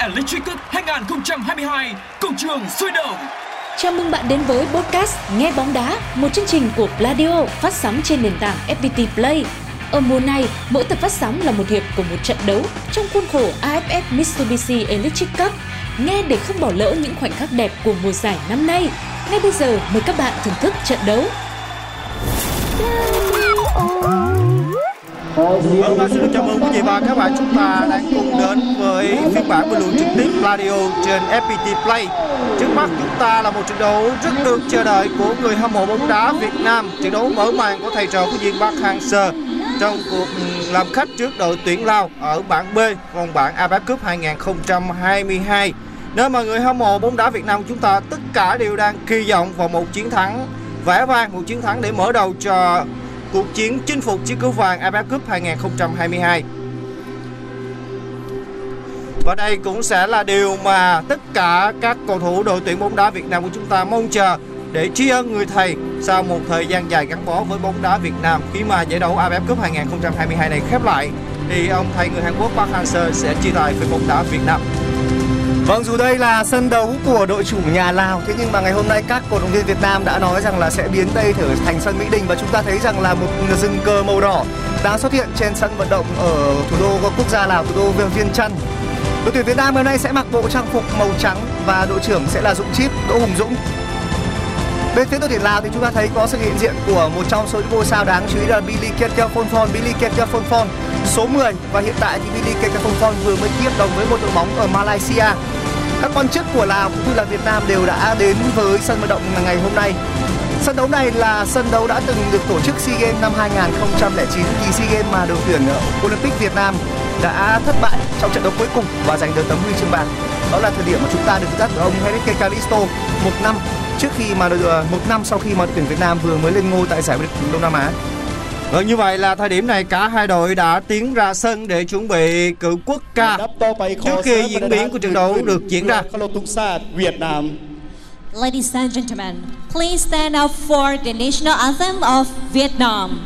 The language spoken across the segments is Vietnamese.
Electric Cup 2022 Công trường sôi động Chào mừng bạn đến với podcast Nghe bóng đá, một chương trình của Pladio phát sóng trên nền tảng FPT Play. Ở mùa này, mỗi tập phát sóng là một hiệp của một trận đấu trong khuôn khổ AFF Mitsubishi Electric Cup. Nghe để không bỏ lỡ những khoảnh khắc đẹp của mùa giải năm nay. Ngay bây giờ mời các bạn thưởng thức trận đấu. Vâng, và xin được chào mừng quý vị và các bạn chúng ta đang cùng đến với phiên bản bình luận trực tiếp Radio trên FPT Play. Trước mắt chúng ta là một trận đấu rất được chờ đợi của người hâm mộ bóng đá Việt Nam. Trận đấu mở màn của thầy trò của viên Park Hang-seo trong cuộc ừ, làm khách trước đội tuyển Lào ở bảng B vòng bảng AFF Cup 2022. Nơi mà người hâm mộ bóng đá Việt Nam chúng ta tất cả đều đang kỳ vọng vào một chiến thắng vẻ vang, một chiến thắng để mở đầu cho cuộc chiến chinh phục chiếc cúp vàng AFF Cup 2022. Và đây cũng sẽ là điều mà tất cả các cầu thủ đội tuyển bóng đá Việt Nam của chúng ta mong chờ để tri ân người thầy sau một thời gian dài gắn bó với bóng đá Việt Nam khi mà giải đấu AFF Cup 2022 này khép lại, thì ông thầy người Hàn Quốc Park Hang-seo sẽ chia tay với bóng đá Việt Nam. Vâng, dù đây là sân đấu của đội chủ nhà Lào, thế nhưng mà ngày hôm nay các cổ động viên Việt Nam đã nói rằng là sẽ biến đây trở thành sân Mỹ Đình và chúng ta thấy rằng là một rừng cờ màu đỏ đang xuất hiện trên sân vận động ở thủ đô quốc gia Lào, thủ đô Viên Chăn. Đội tuyển Việt Nam hôm nay sẽ mặc bộ trang phục màu trắng và đội trưởng sẽ là Dũng Chip, Đỗ Hùng Dũng. Bên phía đội tuyển Lào thì chúng ta thấy có sự hiện diện của một trong số những ngôi sao đáng chú ý là Billy Ketiaphonphon, Billy Ketiaphonphon số 10 và hiện tại thì Billy Ketiaphonphon vừa mới tiếp đồng với một đội bóng ở Malaysia. Các quan chức của Lào cũng như là Việt Nam đều đã đến với sân vận động ngày hôm nay. Sân đấu này là sân đấu đã từng được tổ chức SEA Games năm 2009 kỳ SEA Games mà đội tuyển Olympic Việt Nam đã thất bại trong trận đấu cuối cùng và giành được tấm huy chương vàng. Đó là thời điểm mà chúng ta được dắt ông Henrique Calisto một năm trước khi mà ờ, một năm sau khi mà đội tuyển Việt Nam vừa mới lên ngôi tại giải vô địch Đông Nam Á. Vâng như vậy là thời điểm này cả hai đội đã tiến ra sân để chuẩn bị cử quốc ca trước khi diễn biến của trận đấu được diễn ra. Việt Nam. Ladies and gentlemen, please stand up for the national anthem of Vietnam.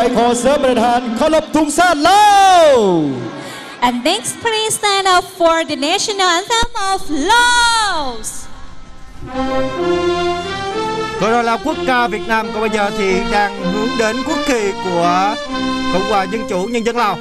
ไปขอเสริมประธานเคารพทุกชาติลาว And next, please stand up for the national anthem of Laos. Vừa rồi là quốc ca Việt Nam Còn bây giờ thì đang hướng đến quốc kỳ của Cộng hòa Dân chủ Nhân dân Lào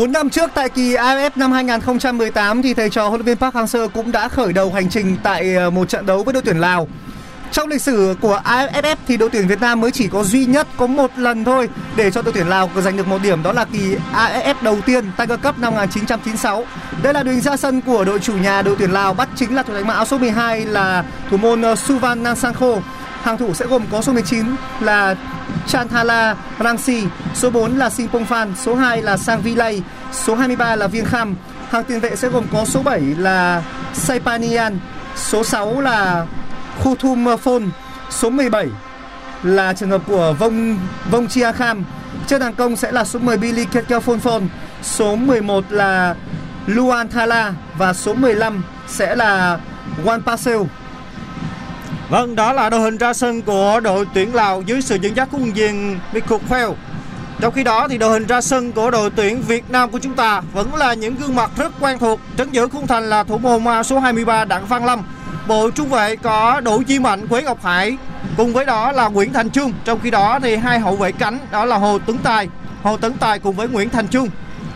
4 năm trước tại kỳ AFF năm 2018 thì thầy trò huấn luyện viên Park Hang-seo cũng đã khởi đầu hành trình tại ờ, một trận đấu với đội tuyển Lào. Trong lịch sử của AFF thì đội tuyển Việt Nam mới chỉ có duy nhất có một lần thôi để cho đội tuyển Lào giành được một điểm, đó là kỳ AFF đầu tiên Tiger Cup năm 1996. Đây là đường ra sân của đội chủ nhà đội tuyển Lào, bắt chính là thủ đánh áo số 12 là thủ môn ờ, Suvan Nansangkho. Hàng thủ sẽ gồm có số 19 là Chanthala Rangsi, số 4 là Singpong Phan, số 2 là Sang Vilay, số 23 là Viên Kham. Hàng tiền vệ sẽ gồm có số 7 là Saipanian, số 6 là Khuthum Phon, số 17 là trường hợp của Vong Vong Chia Kham. Trên hàng công sẽ là số 10 Billy Ketkel Phon số 11 là Luan Thala và số 15 sẽ là Wan Paseo. Vâng, đó là đội hình ra sân của đội tuyển Lào dưới sự dẫn dắt của huấn luyện viên Michael Pheo. Trong khi đó thì đội hình ra sân của đội tuyển Việt Nam của chúng ta vẫn là những gương mặt rất quen thuộc. Trấn giữ khung thành là thủ môn số 23 Đặng Văn Lâm. Bộ trung vệ có Đỗ Duy Mạnh, Quế Ngọc Hải. Cùng với đó là Nguyễn Thành Trung. Trong khi đó thì hai hậu vệ cánh đó là Hồ Tuấn Tài. Hồ Tấn Tài cùng với Nguyễn Thành Trung.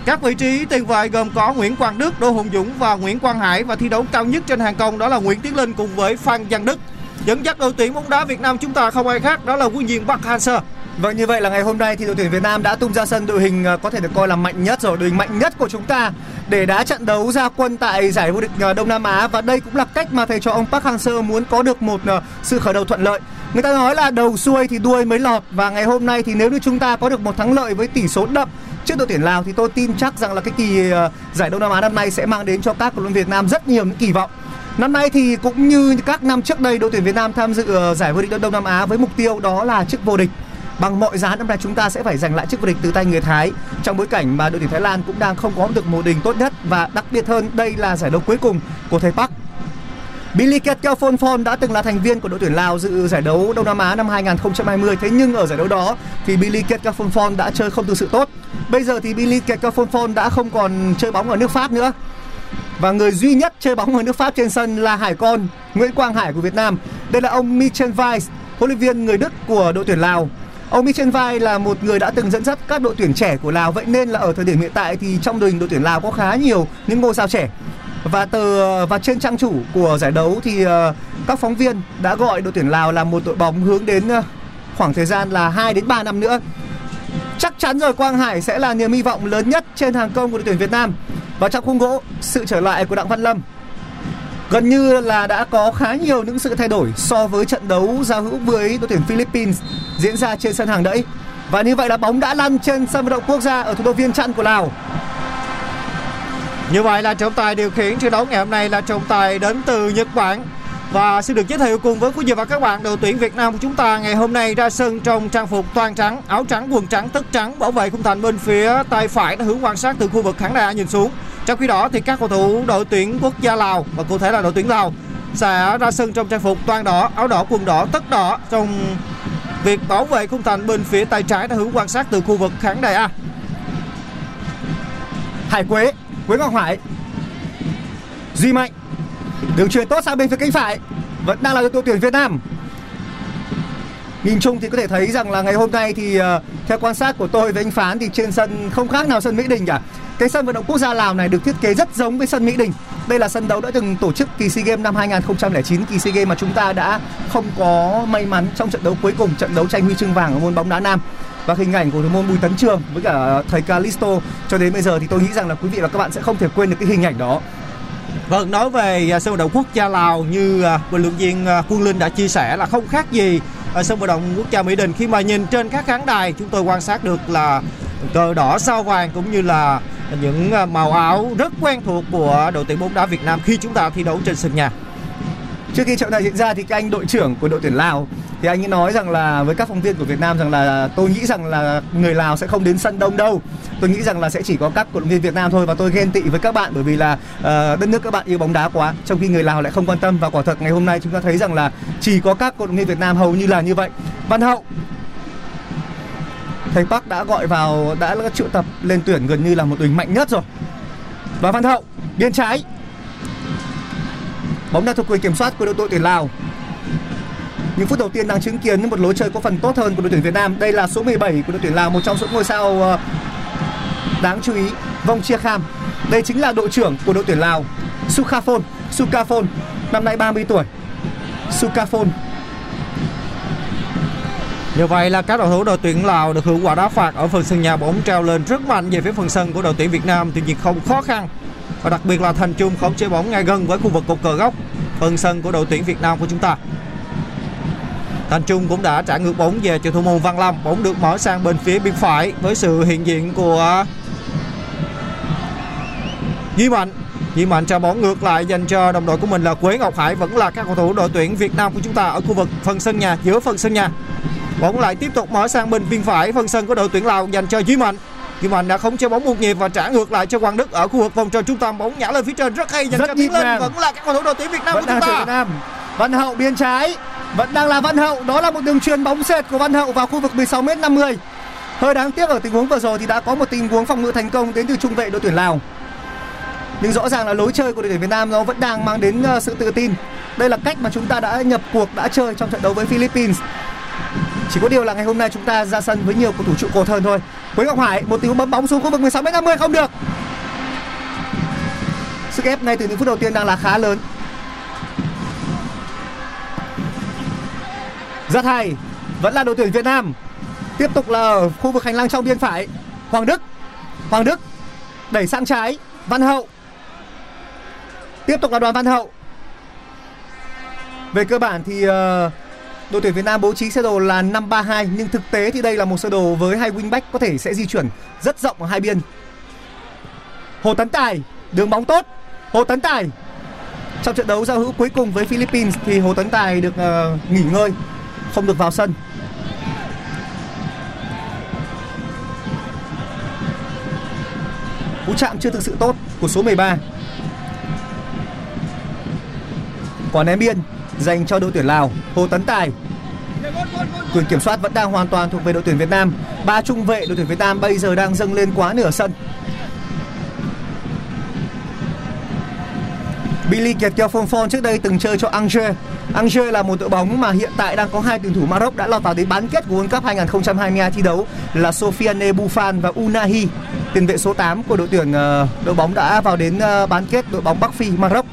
Các vị trí tiền vệ gồm có Nguyễn Quang Đức, Đỗ Hùng Dũng và Nguyễn Quang Hải và thi đấu cao nhất trên hàng công đó là Nguyễn Tiến Linh cùng với Phan Văn Đức. Dẫn dắt đội tuyển bóng đá Việt Nam chúng ta không ai khác đó là huấn luyện Park Hang-seo. Vâng như vậy là ngày hôm nay thì đội tuyển Việt Nam đã tung ra sân đội hình à, có thể được coi là mạnh nhất rồi, đội hình mạnh nhất của chúng ta để đá trận đấu ra quân tại giải vô địch à, Đông Nam Á và đây cũng là cách mà thầy trò ông Park Hang-seo muốn có được một à, sự khởi đầu thuận lợi. Người ta nói là đầu xuôi thì đuôi mới lọt và ngày hôm nay thì nếu như chúng ta có được một thắng lợi với tỷ số đậm trước đội tuyển Lào thì tôi tin chắc rằng là cái kỳ giải Đông Nam Á năm nay sẽ mang đến cho các cầu động Việt Nam rất nhiều những kỳ vọng. Năm nay thì cũng như các năm trước đây, đội tuyển Việt Nam tham dự ờ, giải vô địch Đông Nam Á với mục tiêu đó là chức vô địch. Bằng mọi giá, năm nay chúng ta sẽ phải giành lại chức vô địch từ tay người Thái trong bối cảnh mà đội tuyển Thái Lan cũng đang không có được mùa đình tốt nhất và đặc biệt hơn, đây là giải đấu cuối cùng của thầy Park. Billy Ketkel Phon đã từng là thành viên của đội tuyển Lào dự giải đấu Đông Nam Á năm 2020 thế nhưng ở giải đấu đó thì Billy Ketkel Phon đã chơi không thực sự tốt. Bây giờ thì Billy Ketkel Phon đã không còn chơi bóng ở nước Pháp nữa. Và người duy nhất chơi bóng ở nước Pháp trên sân là Hải Con, Nguyễn Quang Hải của Việt Nam. Đây là ông Michel Weiss, huấn luyện viên người Đức của đội tuyển Lào. Ông Michel Weiss là một người đã từng dẫn dắt các đội tuyển trẻ của Lào vậy nên là ở thời điểm hiện tại thì trong đội hình đội tuyển Lào có khá nhiều những ngôi sao trẻ. Và từ và trên trang chủ của giải đấu thì ờ, các phóng viên đã gọi đội tuyển Lào là một đội bóng hướng đến ờ, khoảng thời gian là 2 đến 3 năm nữa. Chắc chắn rồi Quang Hải sẽ là niềm hy vọng lớn nhất trên hàng công của đội tuyển Việt Nam. Và trong khung gỗ, sự trở lại của Đặng Văn Lâm gần như là đã có khá nhiều những sự thay đổi so với trận đấu giao hữu với đội tuyển Philippines diễn ra trên sân hàng đẫy. Và như vậy là bóng đã lăn trên sân vận động quốc gia ở thủ đô Viên Chăn của Lào. Như vậy là trọng tài điều khiển trận đấu ngày hôm nay là trọng tài đến từ Nhật Bản và xin được giới thiệu cùng với quý vị và các bạn đội tuyển Việt Nam của chúng ta ngày hôm nay ra sân trong trang phục toàn trắng, áo trắng, quần trắng, tất trắng, bảo vệ khung thành bên phía tay phải đã hướng quan sát từ khu vực khán đài nhìn xuống. Trong khi đó thì các cầu thủ đội tuyển quốc gia Lào và cụ thể là đội tuyển Lào sẽ ra sân trong trang phục toàn đỏ, áo đỏ, quần đỏ, tất đỏ trong việc bảo vệ khung thành bên phía tay trái đã hướng quan sát từ khu vực khán đài A. Hải Quế, Quế Ngọc Hải. Duy Mạnh. Đường truyền tốt sang bên phía cánh phải. Vẫn đang là đội tuyển Việt Nam. Nhìn chung thì có thể thấy rằng là ngày hôm nay thì ờ, theo quan sát của tôi với anh Phán thì trên sân không khác nào sân Mỹ Đình cả. Cái sân vận động quốc gia Lào này được thiết kế rất giống với sân Mỹ Đình. Đây là sân đấu đã từng tổ chức kỳ SEA Games năm 2009, kỳ SEA Games mà chúng ta đã không có may mắn trong trận đấu cuối cùng, trận đấu tranh huy chương vàng ở môn bóng đá nam. Và hình ảnh của thủ môn Bùi Tấn Trường với cả thầy Calisto cho đến bây giờ thì tôi nghĩ rằng là quý vị và các bạn sẽ không thể quên được cái hình ảnh đó. Vâng, nói về à, sân vận động quốc gia Lào như à, bình luận viên à, Quân Linh đã chia sẻ là không khác gì ở sân vận động quốc gia Mỹ Đình khi mà nhìn trên các khán đài chúng tôi quan sát được là cờ đỏ sao vàng cũng như là những màu áo rất quen thuộc của đội tuyển bóng đá Việt Nam khi chúng ta thi đấu trên sân nhà. Trước khi trận này diễn ra thì các anh đội trưởng của đội tuyển Lào thì anh ấy nói rằng là với các phóng viên của Việt Nam rằng là tôi nghĩ rằng là người Lào sẽ không đến sân đông đâu. Tôi nghĩ rằng là sẽ chỉ có các cổ động viên Việt Nam thôi và tôi ghen tị với các bạn bởi vì là uh, đất nước các bạn yêu bóng đá quá trong khi người Lào lại không quan tâm và quả thật ngày hôm nay chúng ta thấy rằng là chỉ có các cổ động viên Việt Nam hầu như là như vậy. Văn Hậu thầy Park đã gọi vào đã triệu tập lên tuyển gần như là một đội mạnh nhất rồi. Và Văn Hậu biên trái Bóng đã thuộc quyền kiểm soát của đội tuyển Lào. Những phút đầu tiên đang chứng kiến một lối chơi có phần tốt hơn của đội tuyển Việt Nam. Đây là số 17 của đội tuyển Lào, một trong số ngôi sao ờ, đáng chú ý Vong Chia Kham. Đây chính là đội trưởng của đội tuyển Lào, Sukhafon, Sukhafon, năm nay 30 tuổi. Sukhafon Như vậy là các cầu thủ đội tuyển Lào được hưởng quả đá phạt ở phần sân nhà bóng treo lên rất mạnh về phía phần sân của đội tuyển Việt Nam tuy nhiên không khó khăn và đặc biệt là Thành Trung khống chế bóng ngay gần với khu vực cột cờ góc phần sân của đội tuyển Việt Nam của chúng ta. Thành Trung cũng đã trả ngược bóng về cho thủ môn Văn Lâm, bóng được mở sang bên phía bên phải với sự hiện diện của Duy Mạnh. Duy Mạnh cho bóng ngược lại dành cho đồng đội của mình là Quế Ngọc Hải vẫn là các cầu thủ đội tuyển Việt Nam của chúng ta ở khu vực phần sân nhà giữa phần sân nhà. Bóng lại tiếp tục mở sang bên bên phải phần sân của đội tuyển Lào dành cho Duy Mạnh. Duy Mạnh đã không chơi bóng một nhịp và trả ngược lại cho Quang Đức ở khu vực vòng tròn trung tâm bóng nhả lên phía trên rất hay dành Rất cho Tiến Linh vẫn là các cầu thủ đội tuyển Việt Nam vẫn của chúng Việt ta. Nam. Văn Hậu biên trái vẫn đang là Văn Hậu, đó là một đường truyền bóng sệt của Văn Hậu vào khu vực 16m50. Hơi đáng tiếc ở tình huống vừa rồi thì đã có một tình huống phòng ngự thành công đến từ trung vệ đội tuyển Lào. Nhưng rõ ràng là lối chơi của đội tuyển Việt Nam nó vẫn đang mang đến ờ, sự tự tin. Đây là cách mà chúng ta đã nhập cuộc đã chơi trong trận đấu với Philippines. Chỉ có điều là ngày hôm nay chúng ta ra sân với nhiều cầu thủ trụ cột hơn thôi. Quế Ngọc Hải một tình huống bấm bóng xuống khu vực 16m50 không được. Sức ép ngay từ những phút đầu tiên đang là khá lớn. Rất hay. Vẫn là đội tuyển Việt Nam. Tiếp tục là ở khu vực hành lang trong biên phải. Hoàng Đức. Hoàng Đức. Đẩy sang trái. Văn Hậu. Tiếp tục là đoàn Văn Hậu. Về cơ bản thì ờ, đội tuyển Việt Nam bố trí sơ đồ là 5-3-2 Nhưng thực tế thì đây là một sơ đồ với hai wingback có thể sẽ di chuyển rất rộng ở hai biên Hồ Tấn Tài Đường bóng tốt. Hồ Tấn Tài. Trong trận đấu giao hữu cuối cùng với Philippines thì Hồ Tấn Tài được uh, nghỉ ngơi, không được vào sân. Cú chạm chưa thực sự tốt của số 13. Quả ném biên dành cho đội tuyển Lào, Hồ Tấn Tài. Quyền kiểm soát vẫn đang hoàn toàn thuộc về đội tuyển Việt Nam. Ba trung vệ đội tuyển Việt Nam bây giờ đang dâng lên quá nửa sân. Billy Kiệt Keo Phong trước đây từng chơi cho Angers. Angers là một đội bóng mà hiện tại đang có hai tuyển thủ Maroc đã lọt vào đến bán kết của World Cup 2022 thi đấu là Sofiane Buffon và Unahi. Tiền vệ số 8 của đội tuyển ờ, đội bóng đã vào đến ờ, bán kết đội bóng Bắc Phi, Maroc.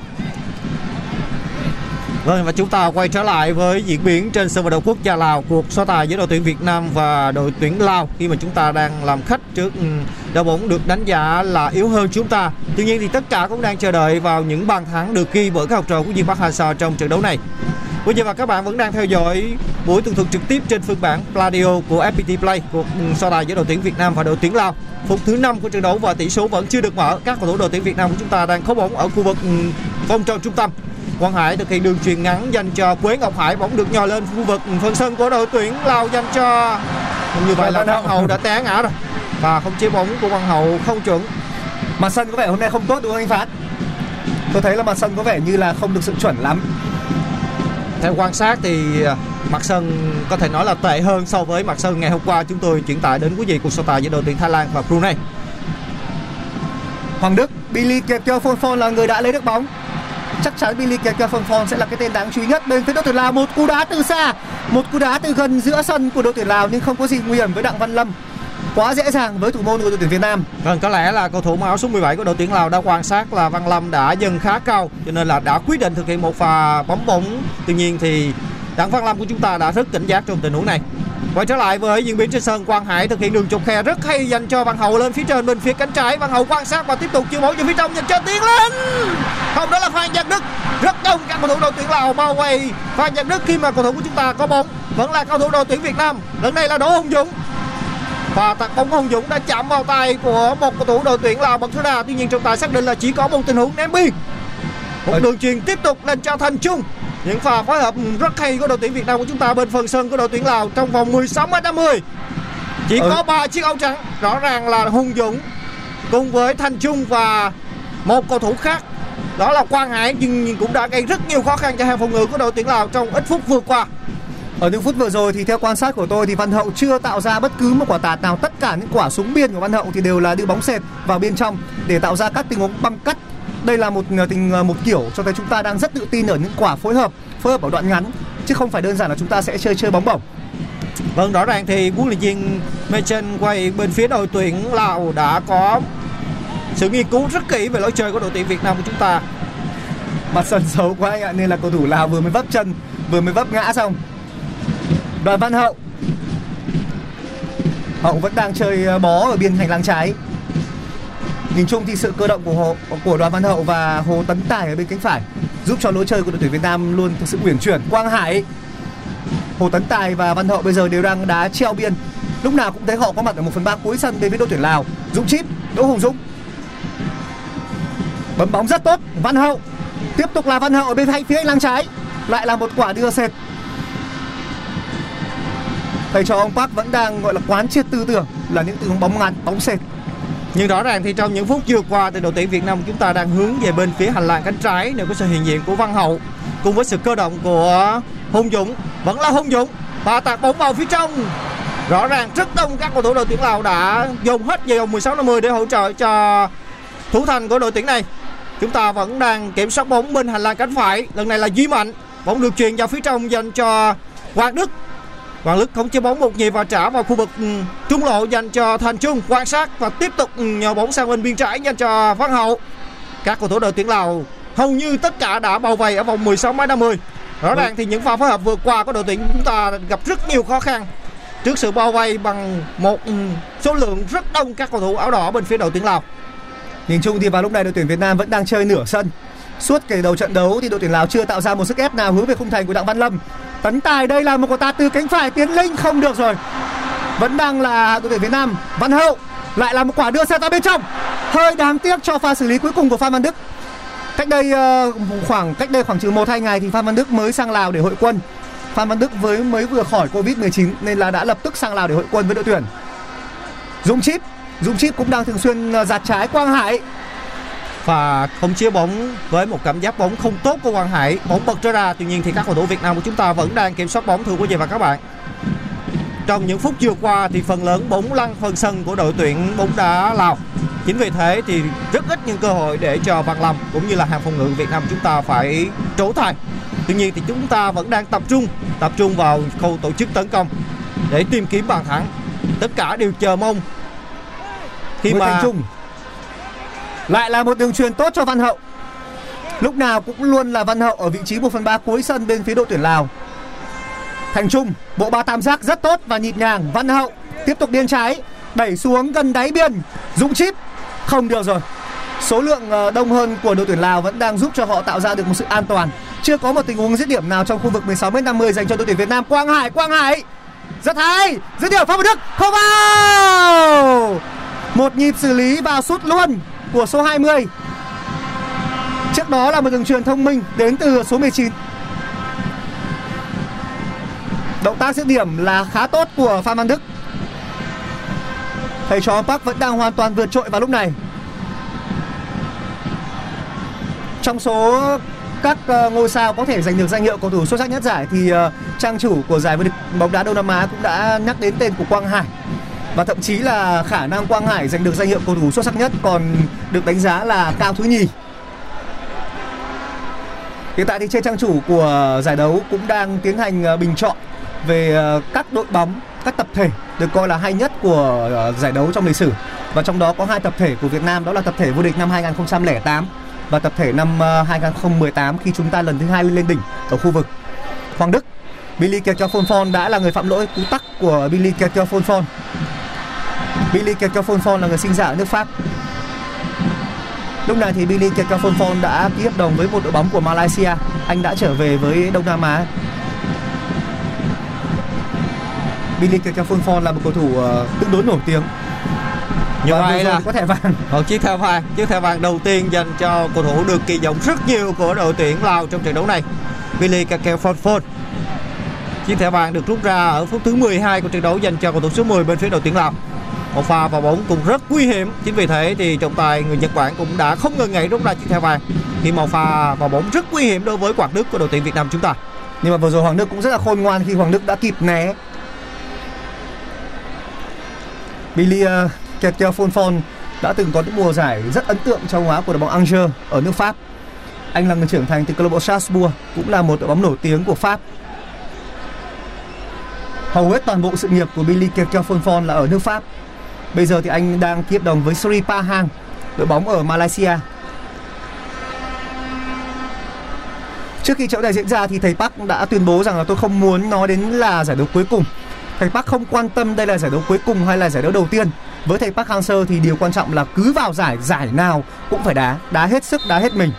Vâng và chúng ta quay trở lại với diễn biến trên sân vận động quốc gia Lào cuộc so tài giữa đội tuyển Việt Nam và đội tuyển Lào khi mà chúng ta đang làm khách trước ừ, đội bóng được đánh giá là yếu hơn chúng ta. Tuy nhiên thì tất cả cũng đang chờ đợi vào những bàn thắng được ghi bởi các học trò của Diên Park Hang-seo trong trận đấu này. Quý vị và các bạn vẫn đang theo dõi buổi tường thuật trực tiếp trên phiên bản Pladio của FPT Play cuộc so tài giữa đội tuyển Việt Nam và đội tuyển Lào. Phút thứ 5 của trận đấu và tỷ số vẫn chưa được mở. Các cầu thủ đội tuyển Việt Nam của chúng ta đang khống bóng ở khu vực ừ, vòng tròn trung tâm. Quang Hải thực hiện đường truyền ngắn dành cho Quế Ngọc Hải bóng được nhò lên khu vực phân sân của đội tuyển Lào dành cho như vậy là. Văn Hậu đã té ngã rồi và không chế bóng của Văn Hậu không chuẩn. Mặt sân có vẻ hôm nay không tốt đúng không anh Phát? Tôi thấy là mặt sân có vẻ như là không được sự chuẩn lắm. Theo quan sát thì à, mặt sân có thể nói là tệ hơn so với mặt sân ngày hôm qua chúng tôi chuyển tải đến quý vị cuộc so tài giữa đội tuyển Thái Lan và Brunei. Hoàng Đức, Billy Kiệt Keo Phong Phong là người đã lấy được bóng. Chắc chắn Billy Kiệt Keo Phong Phong sẽ là cái tên đáng chú ý nhất bên phía đội tuyển Lào. Một cú đá từ xa, một cú đá từ gần giữa sân của đội tuyển Lào nhưng không có gì nguy hiểm với Đặng Văn Lâm. Quá dễ dàng với thủ môn của đội tuyển Việt Nam. Vâng, có lẽ là cầu thủ mặc áo số 17 của đội tuyển Lào đã quan sát là Văn Lâm đã dâng khá cao cho nên là đã quyết định thực hiện một pha bóng bóng. Tuy nhiên thì đảng Văn Lâm của chúng ta đã rất cảnh giác trong tình huống này. Quay trở lại với diễn biến trên sân, Quang Hải thực hiện đường chụp khe rất hay dành cho Văn Hậu lên phía trên bên phía cánh trái. Văn Hậu quan sát và tiếp tục chiêu bóng cho phía trong dành cho tiến lên. Không đó là Phan Văn Đức. Rất đông các cầu thủ đội tuyển Lào bao quay Phan Văn Đức khi mà cầu thủ của chúng ta có bóng vẫn là cầu thủ đội tuyển Việt Nam. Lần này là Đỗ Hùng Dũng và bóng Hồng Dũng đã chạm vào tay của một cầu thủ đội tuyển Lào bật thứ đà. Tuy nhiên trọng tài xác định là chỉ có một tình huống ném biên. Một đường truyền tiếp tục lên cho Thành Trung những pha phối hợp rất hay của đội tuyển Việt Nam của chúng ta bên phần sân của đội tuyển Lào trong vòng 16 m 50 chỉ Ừ. có ba chiếc áo trắng. Rõ ràng là Hùng Dũng cùng với Thành Trung và một cầu thủ khác. Đó là Quang Hải nhưng cũng đã gây rất nhiều khó khăn cho hàng phòng ngự của đội tuyển Lào trong ít phút vừa qua Ở những phút vừa rồi thì theo quan sát của tôi thì Văn Hậu chưa tạo ra bất cứ một quả tạt nào. Tất cả những quả súng biên của Văn Hậu thì đều là đưa bóng sệt vào bên trong để tạo ra các tình huống băng cắt. Đây là một ờ, tình ờ, một kiểu cho thấy chúng ta đang rất tự tin ở những quả phối hợp, phối hợp ở đoạn ngắn chứ không phải đơn giản là chúng ta sẽ chơi chơi bóng bổng. Vâng rõ ràng thì huấn luyện viên Mechen quay bên phía đội tuyển Lào đã có sự nghiên cứu rất kỹ về lối chơi của đội tuyển Việt Nam của chúng ta. Mặt sân xấu quá anh ạ nên là cầu thủ Lào vừa mới vấp chân, vừa mới vấp ngã xong. Đoàn Văn Hậu. Hậu vẫn đang chơi ờ, bó ở biên hành lang trái. Nhìn chung thì sự cơ động của Hồ, của Đoàn Văn Hậu và Hồ Tấn Tài ở bên cánh phải giúp cho lối chơi của đội tuyển Việt Nam luôn thực sự uyển chuyển. Quang Hải, Hồ Tấn Tài và Văn Hậu bây giờ đều đang đá treo biên. Lúc nào cũng thấy họ có mặt ở một phần ba cuối sân bên phía đội tuyển Lào. Dũng Chip, Đỗ Hùng Dũng. Bấm bóng rất tốt, Văn Hậu. Tiếp tục là Văn Hậu ở bên phía hành lang trái. Lại là một quả đưa sệt. Thầy trò ông Park vẫn đang gọi là quán triệt tư tưởng là những tình huống bóng ngắn, bóng sệt. Nhưng rõ ràng thì trong những phút vừa qua thì đội tuyển Việt Nam chúng ta đang hướng về bên phía hành lang cánh trái nếu có sự hiện diện của Văn Hậu. Cùng với sự cơ động của Hùng Dũng vẫn là Hùng Dũng. Và tạt bóng vào phía trong. Rõ ràng rất đông các cầu thủ đội tuyển Lào đã dùng hết về vòng 16 50 để hỗ trợ cho thủ thành của đội tuyển này. Chúng ta vẫn đang kiểm soát bóng bên hành lang cánh phải. Lần này là Duy Mạnh bóng được truyền vào phía trong dành cho Hoàng Đức. Hoàng Đức không chế bóng một nhịp và trả vào khu vực ừ, trung lộ dành cho Thành Trung quan sát và tiếp tục ừ, nhờ bóng sang bên biên trái dành cho Văn Hậu. Các cầu thủ đội tuyển Lào hầu như tất cả đã bao vây ở vòng 16 m 50. Rõ ràng thì những pha phối hợp vừa qua của đội tuyển chúng ta gặp rất nhiều khó khăn trước sự bao vây bằng một ừ, số lượng rất đông các cầu thủ áo đỏ bên phía đội tuyển Lào. Nhìn chung thì vào lúc này đội tuyển Việt Nam vẫn đang chơi nửa sân. Suốt kể đầu trận đấu thì đội tuyển Lào chưa tạo ra một sức ép nào hướng về khung thành của Đặng Văn Lâm. Tấn Tài đây là một quả tạt từ cánh phải tiến linh không được rồi. Vẫn đang là đội tuyển Việt Nam. Văn Hậu lại là một quả đưa xe ra bên trong. Hơi đáng tiếc cho pha xử lý cuối cùng của Phan Văn Đức. Cách đây ờ, khoảng cách đây khoảng chừng 1 2 ngày thì Phan Văn Đức mới sang Lào để hội quân. Phan Văn Đức với mới vừa khỏi Covid-19 nên là đã lập tức sang Lào để hội quân với đội tuyển. Dũng Chip, Dũng Chip cũng đang thường xuyên ờ, giạt trái Quang Hải và không chia bóng với một cảm giác bóng không tốt của Quang Hải. Bóng bật trở ra tuy nhiên thì các cầu thủ Việt Nam của chúng ta vẫn đang kiểm soát bóng thưa quý vị và các bạn. Trong những phút vừa qua thì phần lớn bóng lăn phần sân của đội tuyển bóng đá Lào. Chính vì thế thì rất ít những cơ hội để cho Văn Lâm cũng như là hàng phòng ngự Việt Nam chúng ta phải trổ tài. Tuy nhiên thì chúng ta vẫn đang tập trung tập trung vào khâu tổ chức tấn công để tìm kiếm bàn thắng. Tất cả đều chờ mong khi Nguyễn mà Thành Trung lại là một đường truyền tốt cho Văn Hậu. Lúc nào cũng luôn là Văn Hậu ở vị trí 1 phần 3 cuối sân bên phía đội tuyển Lào. Thành Trung, bộ ba tam giác rất tốt và nhịp nhàng. Văn Hậu tiếp tục điên trái, đẩy xuống gần đáy biên. Dũng chip, không được rồi. Số lượng ờ, đông hơn của đội tuyển Lào vẫn đang giúp cho họ tạo ra được một sự an toàn. Chưa có một tình huống dứt điểm nào trong khu vực 16 m 50 dành cho đội tuyển Việt Nam. Quang Hải Quang Hải! Rất hay! Dứt điểm, Phan Văn Đức, không vào! Một nhịp xử lý vào sút luôn của số 20 Trước đó là một đường truyền thông minh đến từ số 19 Động tác dứt điểm là khá tốt của Phan Văn Đức. Thầy trò Park vẫn đang hoàn toàn vượt trội vào lúc này. Trong số các ờ, ngôi sao có thể giành được danh hiệu cầu thủ xuất sắc nhất giải thì ờ, trang chủ của giải vô địch bóng đá Đông Nam Á cũng đã nhắc đến tên của Quang Hải và thậm chí là khả năng Quang Hải giành được danh hiệu cầu thủ xuất sắc nhất còn được đánh giá là cao thứ nhì. Hiện tại thì trên trang chủ của giải đấu cũng đang tiến hành ờ, bình chọn về ờ, các đội bóng, các tập thể được coi là hay nhất của ờ, giải đấu trong lịch sử. Và trong đó có hai tập thể của Việt Nam đó là tập thể vô địch năm 2008 và tập thể năm 2018 khi chúng ta lần thứ hai lên đỉnh ở khu vực. Hoàng Đức Billy Kẹo đã là người phạm lỗi cú tắc của Billy Kẹo Billy Phon là người sinh ra ở nước Pháp. Lúc này thì Billy Phon đã ký hợp đồng với một đội bóng của Malaysia. Anh đã trở về với Đông Nam Á. Billy Phon là một cầu thủ ờ, tương đối nổi tiếng. như Và vậy là có thẻ vàng. một chiếc thẻ vàng chiếc thẻ vàng đầu tiên dành cho cầu thủ được kỳ vọng rất nhiều của đội tuyển Lào trong trận đấu này Billy Kakeo Fonfon chiếc thẻ vàng được rút ra ở phút thứ 12 của trận đấu dành cho cầu thủ số 10 bên phía đội tuyển Lào một pha vào bóng cũng rất nguy hiểm chính vì thế thì trọng tài người Nhật Bản cũng đã không ngần ngại rút ra chiếc thẻ vàng khi một pha vào bóng rất nguy hiểm đối với Quảng Đức của đội tuyển Việt Nam chúng ta Nhưng mà vừa rồi Hoàng Đức cũng rất là khôn ngoan khi Hoàng Đức đã kịp né. Billy ờ, uh, Kekeo Fonfon đã từng có những mùa giải rất ấn tượng trong hóa của đội bóng Angers ở nước Pháp. Anh là người trưởng thành từ câu lạc bộ Strasbourg, cũng là một đội bóng nổi tiếng của Pháp. Hầu hết toàn bộ sự nghiệp của Billy Kekeo Fonfon là ở nước Pháp. Bây giờ thì anh đang ký hợp đồng với Sri Pahang đội bóng ở Malaysia. Trước khi trận này diễn ra thì thầy Park đã tuyên bố rằng là tôi không muốn nói đến là giải đấu cuối cùng. Thầy Park không quan tâm đây là giải đấu cuối cùng hay là giải đấu đầu tiên. Với thầy Park Hang-seo thì điều quan trọng là cứ vào giải giải nào cũng phải đá, đá hết sức, đá hết mình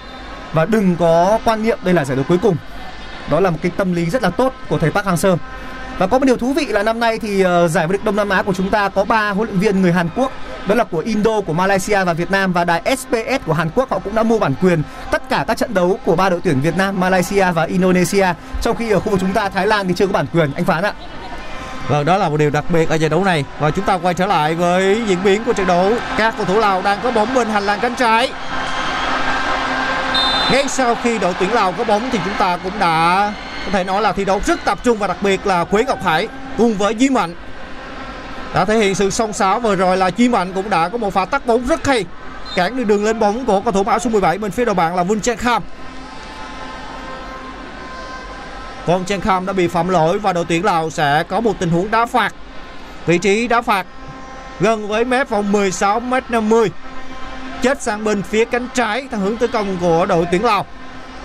và đừng có quan niệm đây là giải đấu cuối cùng. Đó là một cái tâm lý rất là tốt của thầy Park Hang-seo. Và có một điều thú vị là năm nay thì uh, giải vô địch Đông Nam Á của chúng ta có ba huấn luyện viên người Hàn Quốc, đó là của Indo, của Malaysia và Việt Nam và đài SPS của Hàn Quốc họ cũng đã mua bản quyền tất cả các trận đấu của ba đội tuyển Việt Nam, Malaysia và Indonesia. Trong khi ở khu vực chúng ta Thái Lan thì chưa có bản quyền. Anh Phán ạ. Vâng, đó là một điều đặc biệt ở giải đấu này và chúng ta quay trở lại với diễn biến của trận đấu. Các cầu thủ Lào đang có bóng bên hành lang cánh trái. Ngay sau khi đội tuyển Lào có bóng thì chúng ta cũng đã có thể nói là thi đấu rất tập trung và đặc biệt là Quế Ngọc Hải cùng với Duy Mạnh. Đã thể hiện sự song sáo vừa rồi là Duy Mạnh cũng đã có một pha tắt bóng rất hay. Cản được đường lên bóng của cầu thủ áo số 17 bên phía đầu bạn là Vinh Trang Kham. Còn Trang Kham đã bị phạm lỗi và đội tuyển Lào sẽ có một tình huống đá phạt. Vị trí đá phạt gần với mép vòng 16m50 chết sang bên phía cánh trái theo hướng tấn công của đội tuyển Lào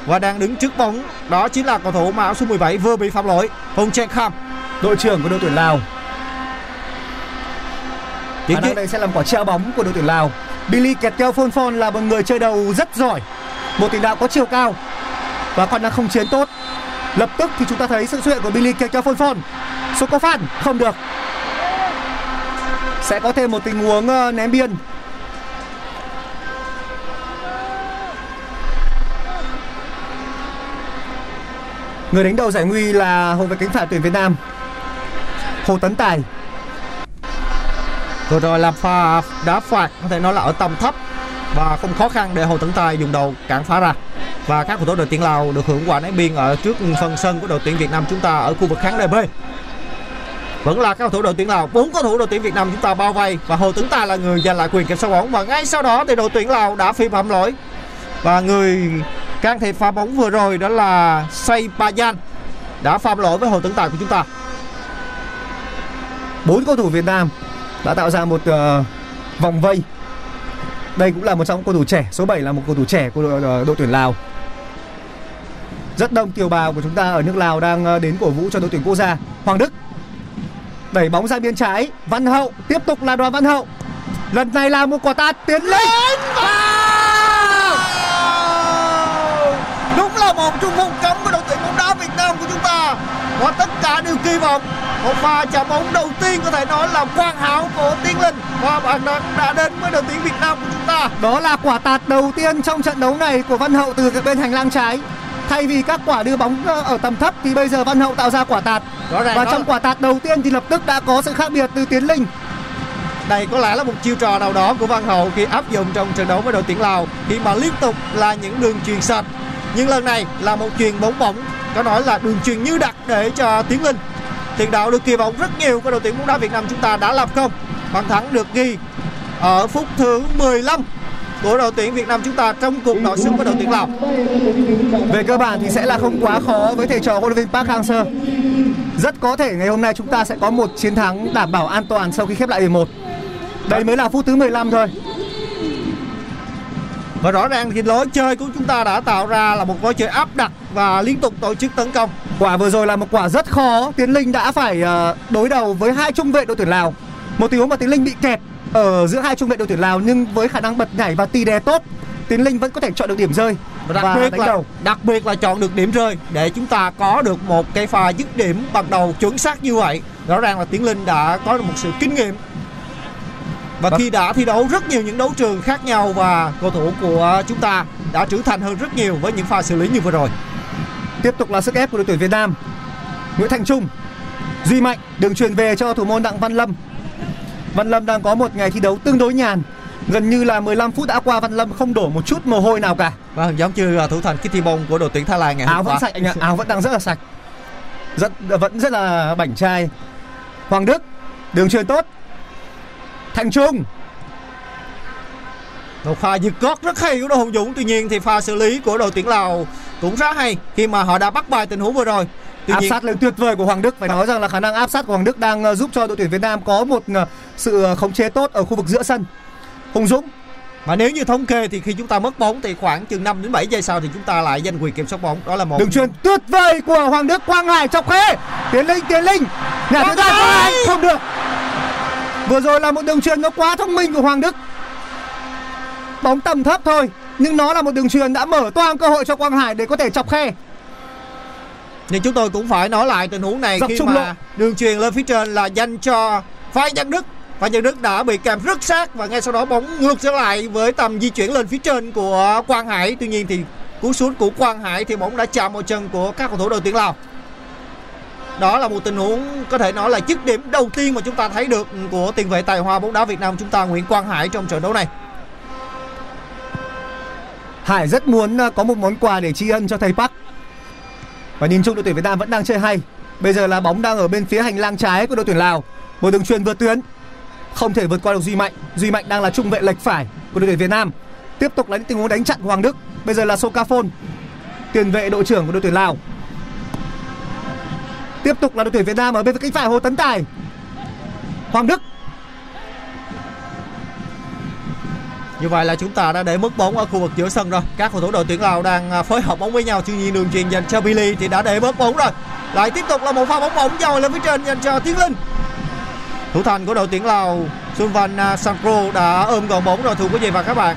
và đang đứng trước bóng đó chính là cầu thủ mặc áo số 17 vừa bị phạm lỗi Hồng Trang Kham Đội trưởng của đội tuyển Lào. Chính Khả năng đây sẽ làm quả treo bóng của đội tuyển Lào. Billy Ketel Phon Phon là một người chơi đầu rất giỏi, một tiền đạo có chiều cao và còn đang không chiến tốt. Lập tức thì chúng ta thấy sự xuất hiện của Billy Ketel Phon Phon. Số có phan không được. Sẽ có thêm một tình huống ờ, ném biên. Người đánh đầu giải nguy là hậu vệ cánh phải tuyển Việt Nam. Hồ Tấn Tài Vừa rồi là pha đá phạt có thể nói là ở tầm thấp và không khó khăn để Hồ Tấn Tài dùng đầu cản phá ra. Và các cầu thủ đội tuyển Lào được hưởng quả ném biên ở trước phần sân của đội tuyển Việt Nam chúng ta ở khu vực khán đài B. Vẫn là các cầu thủ đội tuyển Lào, bốn cầu thủ đội tuyển Việt Nam chúng ta bao vây và Hồ Tấn Tài là người giành lại quyền kiểm soát bóng và ngay sau đó thì đội tuyển Lào đã phi phạm lỗi. Và người can thiệp pha bóng vừa rồi đó là Say Payan đã phạm lỗi với Hồ Tấn Tài của chúng ta. bốn cầu thủ Việt Nam đã tạo ra một uh, vòng vây. Đây cũng là một trong những cầu thủ trẻ, số 7 là một cầu thủ trẻ của đội, ờ, đội tuyển Lào. Rất đông kiều bào của chúng ta ở nước Lào đang ờ, đến cổ vũ cho đội tuyển quốc gia. Hoàng Đức đẩy bóng ra biên trái, Văn Hậu tiếp tục là Đoàn Văn Hậu. Lần này là một quả tạt tiến lên. và là một trung phong cấm của đội tuyển bóng đá Việt Nam của chúng ta Và tất cả đều kỳ vọng Một pha chạm bóng đầu tiên có thể nói là hoàn hảo của Tiến Linh Và bàn thắng đã đến với đội tuyển Việt Nam của chúng ta Đó là quả tạt đầu tiên trong trận đấu này của Văn Hậu từ bên hành lang trái. Thay vì các quả đưa bóng ờ, ở tầm thấp thì bây giờ Văn Hậu tạo ra quả tạt. Rõ ràng Và đó- trong quả tạt đầu tiên thì lập tức đã có sự khác biệt từ Tiến Linh. Đây có lẽ là một chiêu trò nào đó của Văn Hậu khi áp dụng trong trận đấu với đội tuyển Lào Khi mà liên tục là những đường truyền sạch nhưng lần này là một chuyền bóng bổng Có nói là đường truyền như đặt để cho Tiến Linh Tiền đạo được kỳ vọng rất nhiều của đội tuyển bóng đá Việt Nam chúng ta đã làm không Bàn thắng được ghi ở phút thứ 15 của đội tuyển Việt Nam chúng ta trong cuộc nội sức với đội tuyển Lào Về cơ bản thì sẽ là không quá khó với thầy trò huấn luyện viên Park Hang-seo. Rất có thể ngày hôm nay chúng ta sẽ có một chiến thắng đảm bảo an toàn sau khi khép lại hiệp 1. Đây mới là phút thứ 15 thôi. Và rõ ràng thì lối chơi của chúng ta đã tạo ra là một lối chơi áp đặt và liên tục tổ chức tấn công Quả vừa rồi là một quả rất khó. Tiến Linh đã phải ờ, đối đầu với hai trung vệ đội tuyển Lào. Một tình huống mà Tiến Linh bị kẹt ở giữa hai trung vệ đội tuyển Lào nhưng với khả năng bật nhảy và tì đè tốt, Tiến Linh vẫn có thể chọn được điểm rơi và đặc và biệt là đầu. đặc biệt là chọn được điểm rơi để chúng ta có được một cái pha dứt điểm ban đầu chuẩn xác như vậy rõ ràng là Tiến Linh đã có được một sự kinh nghiệm và Vâng. khi đã thi đấu rất nhiều những đấu trường khác nhau và cầu thủ của chúng ta đã trưởng thành hơn rất nhiều với những pha xử lý như vừa rồi Tiếp tục là sức ép của đội tuyển Việt Nam. Nguyễn Thành Trung, Duy Mạnh đường truyền về cho thủ môn Đặng Văn Lâm. Văn Lâm đang có một ngày thi đấu tương đối nhàn. Gần như là 15 phút đã qua Văn Lâm không đổ một chút mồ hôi nào cả. vâng giống như là thủ thành Kittibong của đội tuyển Thái Lan ngày áo hôm vẫn qua sạch anh ạ, áo vẫn đang rất là sạch. Rất vẫn rất là bảnh trai. Hoàng Đức, đường truyền tốt. Thành Trung, một pha giật gót rất hay của đội Hùng Dũng tuy nhiên thì pha xử lý của đội tuyển Lào cũng rất hay khi mà họ đã bắt bài tình huống vừa rồi tuy áp nhiên sát lên tuyệt vời của Hoàng Đức phải nói rằng là khả năng áp sát của Hoàng Đức đang ờ, giúp cho đội tuyển Việt Nam có một ờ, sự ờ, khống chế tốt ở khu vực giữa sân. Hùng Dũng Mà nếu như thống kê thì khi chúng ta mất bóng thì khoảng chừng 5 đến 7 giây sau thì chúng ta lại giành quyền kiểm soát bóng. Đó là một Đường truyền tuyệt vời của Hoàng Đức Quang Hải chọc khe. Tiến Linh, Tiến Linh. Nhà thứ Hải không được. Vừa rồi là một đường truyền nó quá thông minh của Hoàng Đức. Bóng tầm thấp thôi, nhưng nó là một đường truyền đã mở toang cơ hội cho Quang Hải để có thể chọc khe. Nhưng chúng tôi cũng phải nói lại tình huống này Dọc khi mà lộ. đường truyền lên phía trên là dành cho Phan Văn Đức. Phan Văn Đức đã bị kèm rất sát và ngay sau đó bóng ngược trở lại với tầm di chuyển lên phía trên của Quang Hải. Tuy nhiên thì cú sút của Quang Hải thì bóng đã chạm vào chân của các cầu thủ đội tuyển Lào. Đó là một tình huống có thể nói là dứt điểm đầu tiên mà chúng ta thấy được của tiền vệ tài hoa bóng đá Việt Nam chúng ta Nguyễn Quang Hải trong trận đấu này. Hải rất muốn à, có một món quà để tri ân cho thầy Park. Và nhìn chung đội tuyển Việt Nam vẫn đang chơi hay. Bây giờ là bóng đang ở bên phía hành lang trái của đội tuyển Lào. Một đường truyền vượt tuyến. Không thể vượt qua được Duy Mạnh. Duy Mạnh đang là trung vệ lệch phải của đội tuyển Việt Nam. Tiếp tục là những tình huống đánh chặn của Hoàng Đức. Bây giờ là Sokafon, tiền vệ đội trưởng của đội tuyển Lào. Tiếp tục là đội tuyển Việt Nam ở bên cánh phải Hồ Tấn Tài. Hoàng Đức Như vậy là chúng ta đã để mất bóng ở khu vực giữa sân rồi. Các cầu thủ đội tuyển Lào đang à, phối hợp bóng với nhau. Tuy nhiên đường truyền dành cho Billy thì đã để mất bóng rồi. Lại tiếp tục là một pha bóng bổng dồi lên phía trên dành cho Tiến Linh. Thủ thành của đội tuyển Lào Sunvan à, Sankro đã ôm gọn bóng rồi thưa quý vị và các bạn.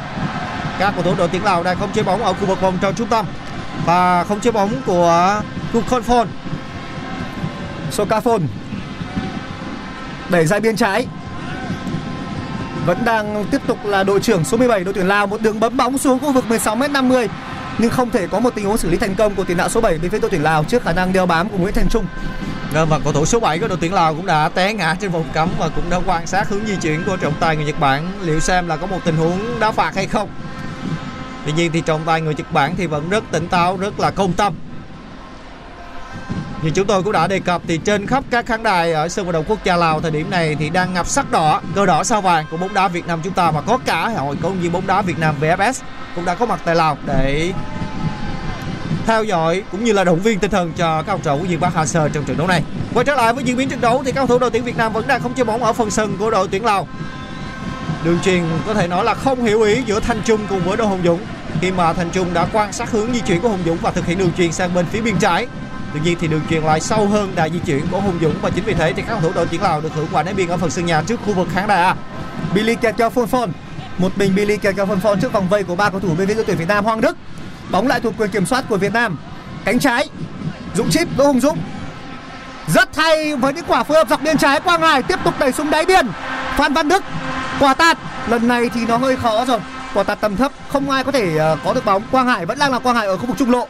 Các cầu thủ đội tuyển Lào đang không chế bóng ở khu vực vòng tròn trung tâm và không chế bóng của Kukonphon. Socafon đẩy ra biên trái vẫn đang tiếp tục là đội trưởng số 17 đội tuyển Lào một đường bấm bóng xuống khu vực 16m50 nhưng không thể có một tình huống xử lý thành công của tiền đạo số 7 bên phía đội tuyển Lào trước khả năng đeo bám của Nguyễn Thành Trung. Vâng, và cầu thủ số 7 của đội tuyển Lào cũng đã té ngã trên vòng cấm và cũng đã quan sát hướng di chuyển của trọng tài người Nhật Bản liệu xem là có một tình huống đá phạt hay không. Tuy nhiên thì trọng tài người Nhật Bản thì vẫn rất tỉnh táo, rất là công tâm. Như chúng tôi cũng đã đề cập thì trên khắp các khán đài ở sân vận động quốc gia Lào thời điểm này thì đang ngập sắc đỏ, cờ đỏ sao vàng của bóng đá Việt Nam chúng ta và có cả hội công viên bóng đá Việt Nam VFS cũng đã có mặt tại Lào để theo dõi cũng như là động viên tinh thần cho các cầu trò của Diệp Bắc Hà Sơ trong trận đấu này. Quay trở lại với diễn biến trận đấu thì các cầu thủ đội tuyển Việt Nam vẫn đang không chơi bóng ở phần sân của đội tuyển Lào. Đường truyền có thể nói là không hiểu ý giữa Thanh Trung cùng với Đỗ Hồng Dũng khi mà Thanh Trung đã quan sát hướng di chuyển của Hồng Dũng và thực hiện đường truyền sang bên phía biên trái. Tuy nhiên thì đường truyền lại sâu hơn đà di chuyển của hùng Dũng và chính vì thế thì các cầu thủ đội tuyển Lào được hưởng quả đá biên ở phần sân nhà trước khu vực khán đài Billy kẹt keo phôn phôn một mình Billy kẹt keo phôn phôn trước vòng vây của ba cầu thủ bên phía đội tuyển Việt Nam Hoàng Đức. Bóng lại thuộc quyền kiểm soát của Việt Nam. Cánh trái, Dũng chip Đỗ Hùng Dũng. Rất hay với những quả phối hợp dọc biên trái Quang Hải tiếp tục đẩy xuống đáy biên. Phan Văn Đức, quả tạt. Lần này thì nó hơi khó rồi. Quả tạt tầm thấp, không ai có thể ờ, có được bóng. Quang Hải vẫn đang là Quang Hải ở khu vực trung lộ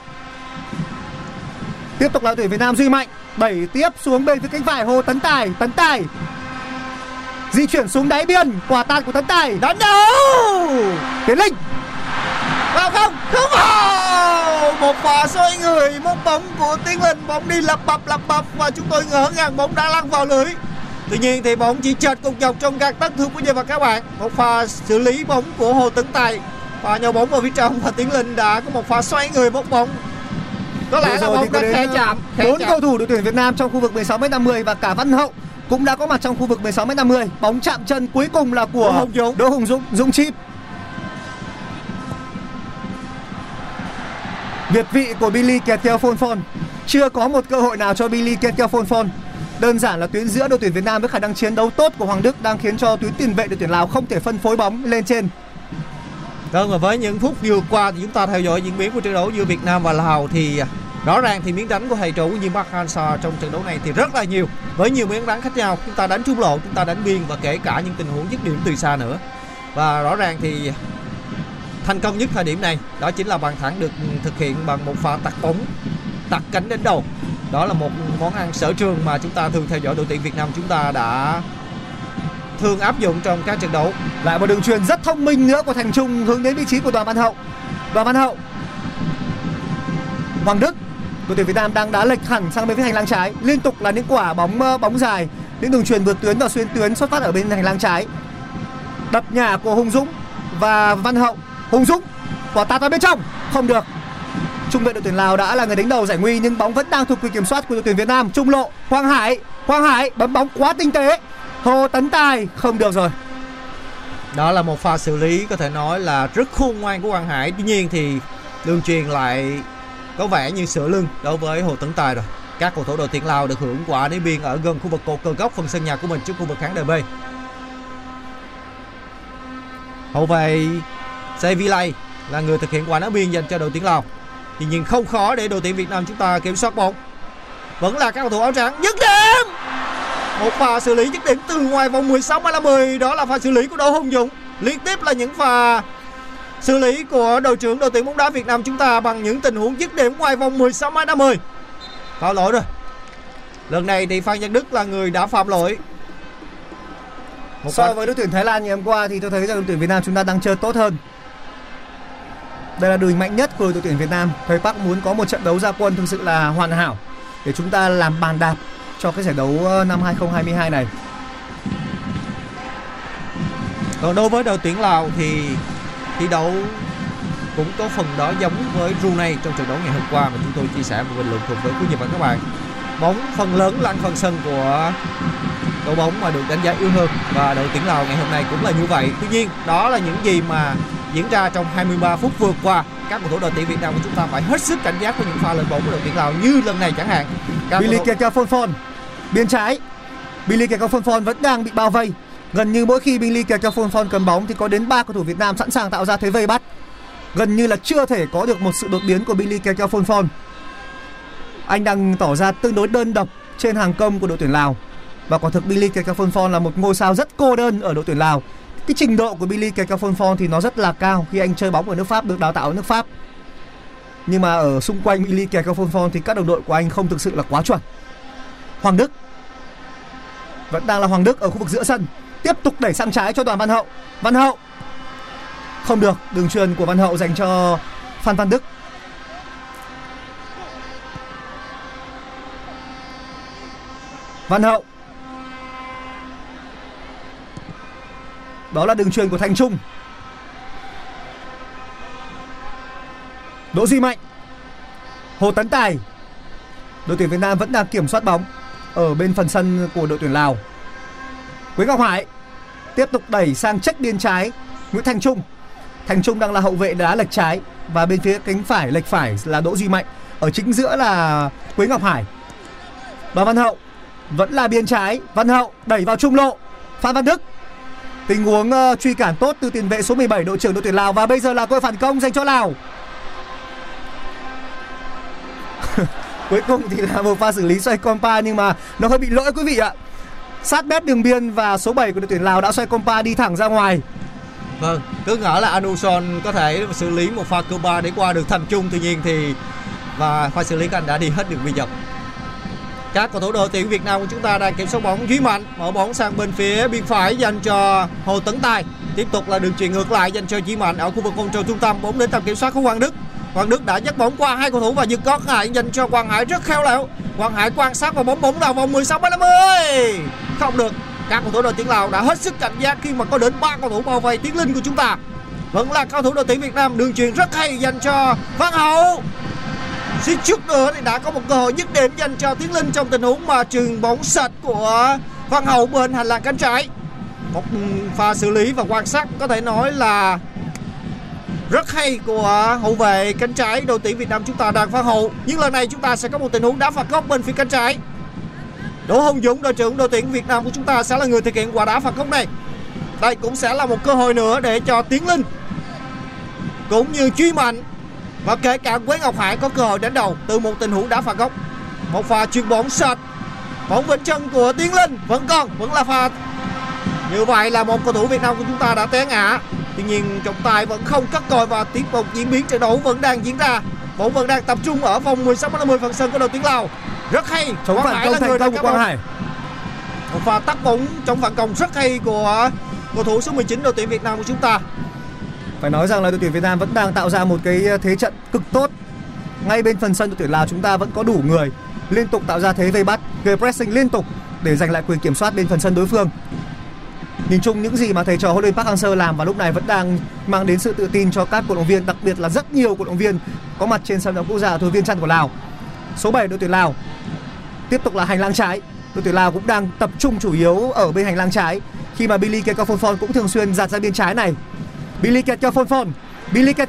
tiếp tục là tuyển Việt Nam Duy Mạnh. Đẩy tiếp xuống bên phía cánh phải Hồ Tấn Tài. Tấn Tài di chuyển xuống đáy biên. Quả tạt của Tấn Tài. Đánh đầu! Tiến Linh. Vào không? Không vào! Một pha xoay người, một bóng của tiến linh. Bóng đi lập bập lập bập và chúng tôi ngỡ ngàng bóng đã lăn vào lưới. Tuy nhiên thì bóng chỉ chợt cục dọc trong gạt tấc thưa quý vị và các bạn. Một pha xử lý bóng của hồ tấn tài. Và nhau bóng vào phía trong và tiến linh đã có một pha xoay người, một bóng có lẽ là bóng đã ờ, chạm bốn cầu thủ đội tuyển Việt Nam trong khu vực 16m50 và cả Văn Hậu cũng đã có mặt trong khu vực 16m50 bóng chạm chân cuối cùng là của Đỗ Hùng Dũng. Đỗ Hùng Dũng Dũng chip. Việt vị của Billy kẹt keo phôn phôn chưa có một cơ hội nào cho Billy kẹt keo phôn phôn đơn giản là tuyến giữa đội tuyển Việt Nam với khả năng chiến đấu tốt của Hoàng Đức đang khiến cho tuyến tiền vệ đội tuyển Lào không thể phân phối bóng lên trên Vâng và với những phút vừa qua thì chúng ta theo dõi diễn biến của trận đấu giữa Việt Nam và Lào thì à, rõ ràng thì miếng đánh của thầy trụ của Diên Park Hang-seo trong trận đấu này thì rất là nhiều. Với nhiều miếng đánh khác nhau, chúng ta đánh trung lộ, chúng ta đánh biên và kể cả những tình huống dứt điểm từ xa nữa. Và rõ ràng thì thành công nhất thời điểm này, đó chính là bàn thắng được thực hiện bằng một pha tạt bóng, tạt cánh đến đầu. Đó là một món ăn sở trường mà chúng ta thường theo dõi đội tuyển Việt Nam chúng ta đã thường áp dụng trong các trận đấu. Lại một đường truyền rất thông minh nữa của Thành Trung hướng đến vị trí của Đoàn Văn Hậu. Đoàn Văn Hậu. Hoàng Đức, đội tuyển Việt Nam đang đá lệch hẳn sang bên phía hành lang trái. Liên tục là những quả bóng bóng dài. Những đường truyền vượt tuyến và xuyên tuyến xuất phát ở bên hành lang trái. Đập nhà của Hùng Dũng và Văn Hậu. Hùng Dũng, quả tạt vào bên trong. Không được. Trung vệ đội tuyển Lào đã là người đánh đầu giải nguy nhưng bóng vẫn đang thuộc quyền kiểm soát của đội tuyển Việt Nam. Trung lộ, Quang Hải. Quang Hải, bấm bóng quá tinh tế. Hồ Tấn Tài, không được rồi Đó là một pha xử lý có thể nói là rất khôn ngoan của Quang Hải. Tuy nhiên thì đường truyền lại có vẻ như sửa lưng đối với Hồ Tấn Tài rồi. Các cầu thủ đội tuyển Lào được hưởng quả đá biên ở gần khu vực cột cờ góc phần sân nhà của mình trước khu vực khán đài B. Hậu vệ Sevilay là người thực hiện quả đá biên dành cho đội tuyển Lào. Tuy nhiên không khó để đội tuyển Việt Nam chúng ta kiểm soát bóng. Vẫn là các cầu thủ áo trắng dứt điểm. Một pha xử lý dứt điểm từ ngoài vòng 16 m 10 đó là pha xử lý của Đỗ Hùng Dũng. Liên tiếp là những pha xử lý của đội trưởng đội tuyển bóng đá Việt Nam chúng ta bằng những tình huống dứt điểm ngoài vòng 16 m 10. Phạm lỗi rồi. Lần này thì Phan Văn Đức là người đã phạm lỗi. Một So với đội tuyển Thái Lan ngày hôm qua thì tôi thấy rằng đội tuyển Việt Nam chúng ta đang chơi tốt hơn. Đây là đường mạnh nhất của đội tuyển Việt Nam. Thầy Park muốn có một trận đấu ra quân thực sự là hoàn hảo để chúng ta làm bàn đạp cho cái giải đấu ờ, năm 2022 này. Còn đối với đội tuyển Lào thì thi đấu cũng có phần đó giống với Brunei trong trận đấu ngày hôm qua mà chúng tôi chia sẻ và bình luận cùng với quý vị và các bạn. Bóng phần lớn lăn phần sân của đội bóng mà được đánh giá yếu hơn và đội tuyển Lào ngày hôm nay cũng là như vậy. Tuy nhiên đó là những gì mà diễn ra trong 23 phút vừa qua. Các cầu thủ đội tuyển Việt Nam của chúng ta phải hết sức cảnh giác với những pha lên bóng của đội tuyển Lào như lần này chẳng hạn. Các cầu Billy thủ- Keka Fonfon biên trái. Billy Keka Phonphon vẫn đang bị bao vây. Gần như mỗi khi Billy Keka Phonphon cầm bóng thì có đến 3 cầu thủ Việt Nam sẵn sàng tạo ra thế vây bắt. Gần như là chưa thể có được một sự đột biến của Billy Keka Phonphon. Anh đang tỏ ra tương đối đơn độc trên hàng công của đội tuyển Lào. Và quả thực Billy Keka Phonphon là một ngôi sao rất cô đơn ở đội tuyển Lào. Cái trình độ của Billy Keka Phonphon thì nó rất là cao khi anh chơi bóng ở nước Pháp, được đào tạo ở nước Pháp. Nhưng mà ở xung quanh Billy Keka Phonphon thì các đồng đội của anh không thực sự là quá chuẩn. Hoàng Đức. Vẫn đang là Hoàng Đức ở khu vực giữa sân. Tiếp tục đẩy sang trái cho Đoàn Văn Hậu. Văn Hậu. Không được, đường truyền của Văn Hậu dành cho Phan Văn Đức. Văn Hậu. Đó là đường truyền của Thành Trung. Đỗ Duy Mạnh. Hồ Tấn Tài. Đội tuyển Việt Nam vẫn đang kiểm soát bóng ở bên phần sân của đội tuyển Lào. Quế Ngọc Hải tiếp tục đẩy sang check biên trái Nguyễn Thành Trung. Thành Trung đang là hậu vệ đá lệch trái và bên phía cánh phải lệch phải là Đỗ Duy Mạnh. Ở chính giữa là Quế Ngọc Hải. Đoàn Văn Hậu vẫn là biên trái, Văn Hậu đẩy vào trung lộ. Phan Văn Đức tình huống uh, truy cản tốt từ tiền vệ số 17 đội trưởng đội tuyển Lào và bây giờ là cơ phản công dành cho Lào. Cuối cùng thì là một pha xử lý xoay compa nhưng mà nó hơi bị lỗi quý vị ạ sát mép đường biên và số 7 của đội tuyển Lào đã xoay compa đi thẳng ra ngoài Vâng, cứ ngỡ là Anuson có thể xử lý một pha cơ ba để qua được thành trung tuy nhiên thì và pha xử lý của anh đã đi hết đường biên dọc. Các cầu thủ đội tuyển Việt Nam của chúng ta đang kiểm soát bóng Duy Mạnh mở bóng sang bên phía biên phải dành cho Hồ Tấn Tài. Tiếp tục là đường chuyền ngược lại dành cho Duy Mạnh ở khu vực vòng tròn trung tâm bóng đến tầm kiểm soát của Hoàng Đức. Hoàng Đức đã dắt bóng qua hai cầu thủ và dừng có Hải dành cho Quang Hải rất khéo léo. Quang Hải quan sát và bóng bóng vào vòng 16 50. Không được. Các cầu thủ đội tuyển Lào đã hết sức cảnh giác khi mà có đến ba cầu thủ bao vây Tiến Linh của chúng ta. Vẫn là cầu thủ đội tuyển Việt Nam đường truyền rất hay dành cho Văn Hậu. Suýt chút nữa thì đã có một cơ hội dứt điểm dành cho Tiến Linh trong tình huống mà trường bóng sạch của Văn Hậu bên hành lang cánh trái. Một pha xử lý và quan sát có thể nói là rất hay của hậu vệ cánh trái đội tuyển Việt Nam chúng ta đang phá hậu. Nhưng lần này chúng ta sẽ có một tình huống đá phạt góc bên phía cánh trái. Đỗ Hồng Dũng, đội trưởng đội tuyển Việt Nam của chúng ta sẽ là người thực hiện quả đá phạt góc này. Đây cũng sẽ là một cơ hội nữa để cho Tiến Linh cũng như Truy Mạnh và kể cả Quế Ngọc Hải có cơ hội đánh đầu từ một tình huống đá phạt góc. Một pha chuyền bóng sạch, bóng vĩnh chân của Tiến Linh vẫn còn, vẫn là pha. Như vậy là một cầu thủ Việt Nam của chúng ta đã té ngã. Tuy nhiên trọng tài vẫn không cắt còi và tiếp tục diễn biến trận đấu vẫn đang diễn ra. Bóng vẫn đang tập trung ở vòng 16 50 phần sân của đội tuyển Lào. Rất hay. chống phản công thành công của Quang. Hải Một pha tắt bóng trong phản công rất hay của cầu thủ số 19 đội tuyển Việt Nam của chúng ta. phải nói rằng là đội tuyển Việt Nam vẫn đang tạo ra một cái thế trận cực tốt ngay bên phần sân đội tuyển Lào chúng ta vẫn có đủ người liên tục tạo ra thế vây bắt gây pressing liên tục để giành lại quyền kiểm soát bên phần sân đối phương nhìn chung những gì mà thầy trò huấn luyện Park Hang-seo làm vào lúc này vẫn đang mang đến sự tự tin cho các cổ động viên đặc biệt là rất nhiều cổ động viên có mặt trên sân bóng quốc gia thủ viên chăn của Lào số 7 đội tuyển Lào tiếp tục là hành lang trái đội tuyển Lào cũng đang tập trung chủ yếu ở bên hành lang trái khi mà Billy Kẹt cũng thường xuyên giạt ra biên trái này. Billy Kẹt Billy Kẹt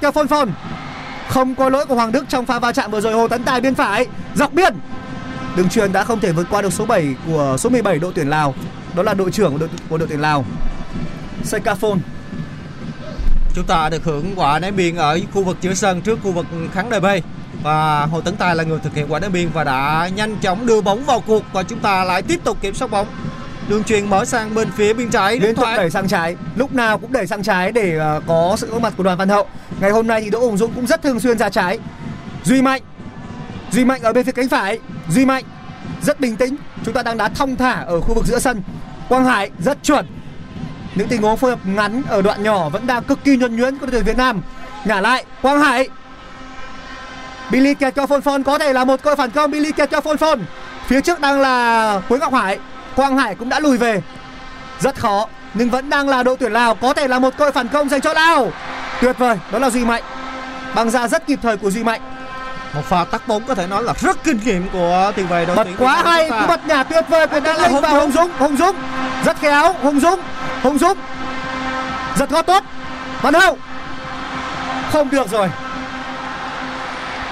Không có lỗi của Hoàng Đức trong pha va chạm vừa rồi Hồ Tấn Tài bên phải, dọc biên. Đường truyền đã không thể vượt qua được số 7 của số 17 đội tuyển Lào. Đó là đội trưởng của đội, của đội tuyển Lào. Sekafon Chúng ta được hưởng quả ném biên ở khu vực giữa sân trước khu vực khán đài B. Và Hồ Tấn Tài là người thực hiện quả ném biên và đã nhanh chóng đưa bóng vào cuộc và chúng ta lại tiếp tục kiểm soát bóng. Đường truyền mở sang bên phía biên trái liên tục đẩy sang trái lúc nào cũng đẩy sang trái để ờ, có sự có mặt của đoàn văn hậu. Ngày hôm nay thì đỗ hùng dũng cũng rất thường xuyên ra trái. Duy mạnh duy mạnh ở bên phía cánh phải. Duy mạnh rất bình tĩnh chúng ta đang đá thong thả ở khu vực giữa sân. Quang hải rất chuẩn. Những tình huống phối hợp ngắn ở đoạn nhỏ vẫn đang cực kỳ nhuần nhuyễn của đội tuyển việt nam. Ngả lại, quang hải. Billy kẹt cho Phôn Phôn có thể là một cơ phản công. Billy kẹt cho Phôn Phôn phía trước đang là Quế Ngọc Hải. Quang Hải cũng đã lùi về. Rất khó, nhưng vẫn đang là đội tuyển Lào, có thể là một cơ phản công dành cho Lào. Tuyệt vời, đó là Duy Mạnh. Băng ra rất kịp thời của Duy Mạnh. Một pha tắt bóng có thể nói là rất kinh nghiệm của tiền vệ đội tuyển quá hay cú bật nhả tuyệt vời của là Linh Hùng và Hùng Dũng Hùng Dũng. Rất khéo Hùng Dũng Hùng Dũng. Giật gót tốt. Văn Hậu. Không được rồi.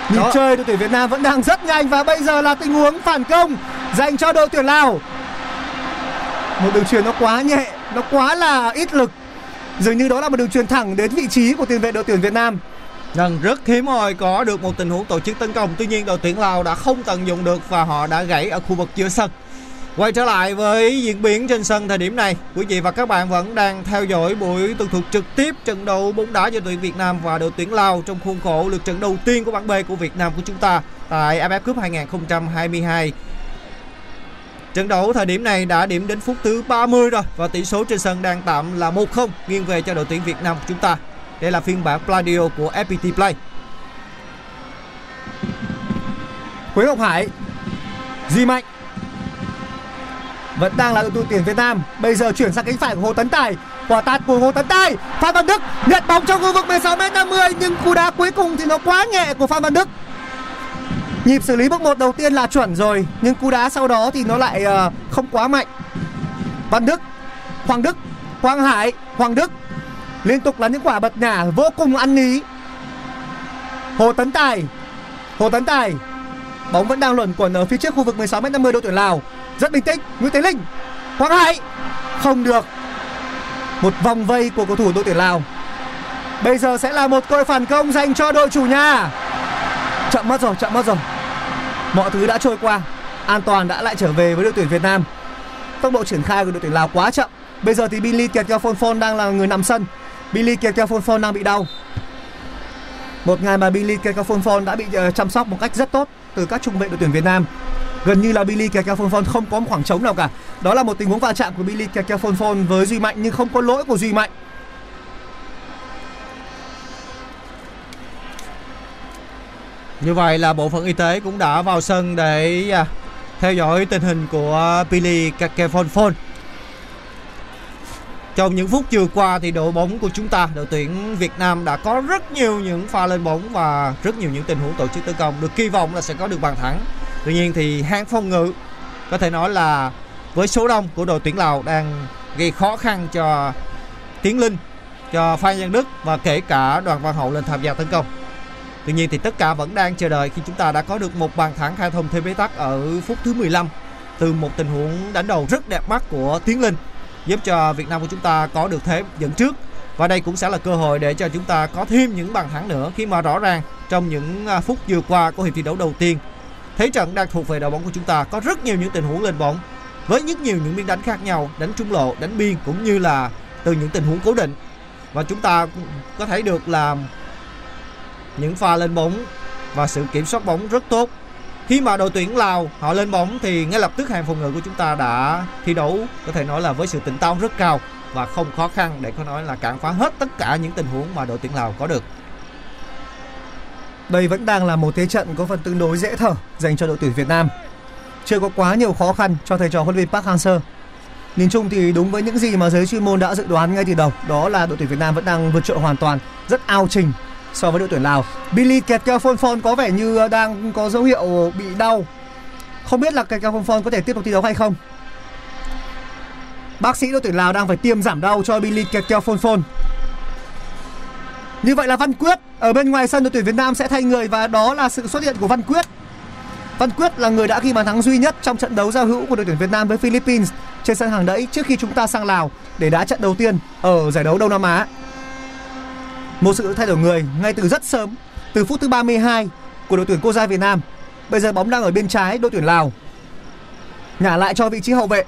Nhịp chơi đội tuyển Việt Nam vẫn đang rất nhanh và bây giờ là tình huống phản công dành cho đội tuyển Lào. Một đường truyền nó quá nhẹ nó quá là ít lực. Dường như đó là một đường truyền thẳng đến vị trí của tiền vệ đội tuyển Việt Nam Rằng rất hiếm hoi có được một tình huống tổ chức tấn công. Tuy nhiên, đội tuyển Lào đã không tận dụng được Và họ đã gãy ở khu vực giữa sân. Quay trở lại với diễn biến trên sân thời điểm này, Quý vị và các bạn vẫn đang theo dõi buổi tường thuật trực tiếp Trận đấu bóng đá giữa tuyển Việt Nam và đội tuyển Lào Trong khuôn khổ lượt trận đầu tiên của bảng B của Việt Nam của chúng ta Tại AFF Cup 2022 Trận đấu thời điểm này đã điểm đến phút thứ 30 rồi Và tỷ số trên sân đang tạm là 1-0 Nghiêng về cho đội tuyển Việt Nam của chúng ta đây là phiên bản Pladio của FPT Play. Quế Ngọc Hải Di Mạnh vẫn đang là đội tuyển Việt Nam. Bây giờ chuyển sang cánh phải của Hồ Tấn Tài. Quả tạt của Hồ Tấn Tài, Phan Văn Đức nhận bóng trong khu vực 16 m 50 nhưng cú đá cuối cùng thì nó quá nhẹ của Phan Văn Đức. Nhịp xử lý bước một đầu tiên là chuẩn rồi, nhưng cú đá sau đó thì nó lại ờ, không quá mạnh. Văn Đức, Hoàng Đức, Quang Hải, Hoàng Đức liên tục là những quả bật nhả vô cùng ăn ý Hồ Tấn Tài Hồ Tấn Tài Bóng vẫn đang luẩn quẩn ở phía trước khu vực 16 m 50 đội tuyển Lào. Rất bình tĩnh, Nguyễn Tiến Linh. Quang Hải không được. Một vòng vây của cầu thủ đội tuyển Lào. Bây giờ sẽ là một cơ phản công dành cho đội chủ nhà. Chậm mất rồi, chậm mất rồi. Mọi thứ đã trôi qua. An toàn đã lại trở về với đội tuyển Việt Nam. Tốc độ triển khai của đội tuyển Lào quá chậm. Bây giờ thì Billy Kẹt phone phone đang là người nằm sân. Billy Kekafonfon đang bị đau. Một ngày mà Billy Kekafonfon đã bị ờ, chăm sóc một cách rất tốt từ các trung vệ đội tuyển Việt Nam. Gần như là Billy Kekafonfon không có một khoảng trống nào cả. Đó là một tình huống va chạm của Billy Kekafonfon với Duy Mạnh nhưng không có lỗi của Duy Mạnh. Như vậy là bộ phận y tế cũng đã vào sân để à, theo dõi tình hình của Billy Kakefonfon. Trong những phút vừa qua thì đội bóng của chúng ta, đội tuyển Việt Nam đã có rất nhiều những pha lên bóng và rất nhiều những tình huống tổ chức tấn công được kỳ vọng là sẽ có được bàn thắng. Tuy nhiên thì hàng phòng ngự có thể nói là với số đông của đội tuyển Lào đang gây khó khăn cho Tiến Linh, cho Phan Văn Đức và kể cả Đoàn Văn Hậu lên tham gia tấn công. Tuy nhiên thì tất cả vẫn đang chờ đợi khi chúng ta đã có được một bàn thắng khai thông thêm bế tắc ở phút thứ 15 từ một tình huống đánh đầu rất đẹp mắt của Tiến Linh giúp cho Việt Nam của chúng ta có được thế dẫn trước. Và đây cũng sẽ là cơ hội để cho chúng ta có thêm những bàn thắng nữa khi mà rõ ràng trong những à, phút vừa qua của hiệp thi đấu đầu tiên. Thế trận đang thuộc về đội bóng của chúng ta có rất nhiều những tình huống lên bóng với rất nhiều những biên đánh khác nhau, đánh trung lộ, đánh biên cũng như là từ những tình huống cố định. Và chúng ta có thấy được là những pha lên bóng và sự kiểm soát bóng rất tốt khi mà đội tuyển Lào họ lên bóng thì ngay lập tức hàng phòng ngự của chúng ta đã thi đấu có thể nói là với sự tỉnh táo rất cao và không khó khăn để có nói là cản phá hết tất cả những tình huống mà đội tuyển Lào có được. Đây vẫn đang là một thế trận có phần tương đối dễ thở dành cho đội tuyển Việt Nam. Chưa có quá nhiều khó khăn cho thầy trò huấn luyện viên Park Hang-seo. Nhìn chung thì đúng với những gì mà giới chuyên môn đã dự đoán ngay từ đầu, đó là đội tuyển Việt Nam vẫn đang vượt trội hoàn toàn, rất ao trình so với đội tuyển Lào. Billy Kẹt Phôn Phôn có vẻ như ờ, đang có dấu hiệu bị đau. Không biết là Kẹt Phôn Phôn có thể tiếp tục thi đấu hay không. Bác sĩ đội tuyển Lào đang phải tiêm giảm đau cho Billy kẹt keo Phôn Phôn. Như vậy là Văn Quyết ở bên ngoài sân đội tuyển Việt Nam sẽ thay người và đó là sự xuất hiện của Văn Quyết. Văn Quyết là người đã ghi bàn thắng duy nhất trong trận đấu giao hữu của đội tuyển Việt Nam với Philippines trên sân hàng đẫy trước khi chúng ta sang Lào để đá trận đầu tiên ở giải đấu Đông Nam Á. Một sự thay đổi người ngay từ rất sớm, từ phút thứ 32 của đội tuyển quốc Gia Việt Nam. Bây giờ bóng đang ở bên trái đội tuyển Lào. Nhả lại cho vị trí hậu vệ.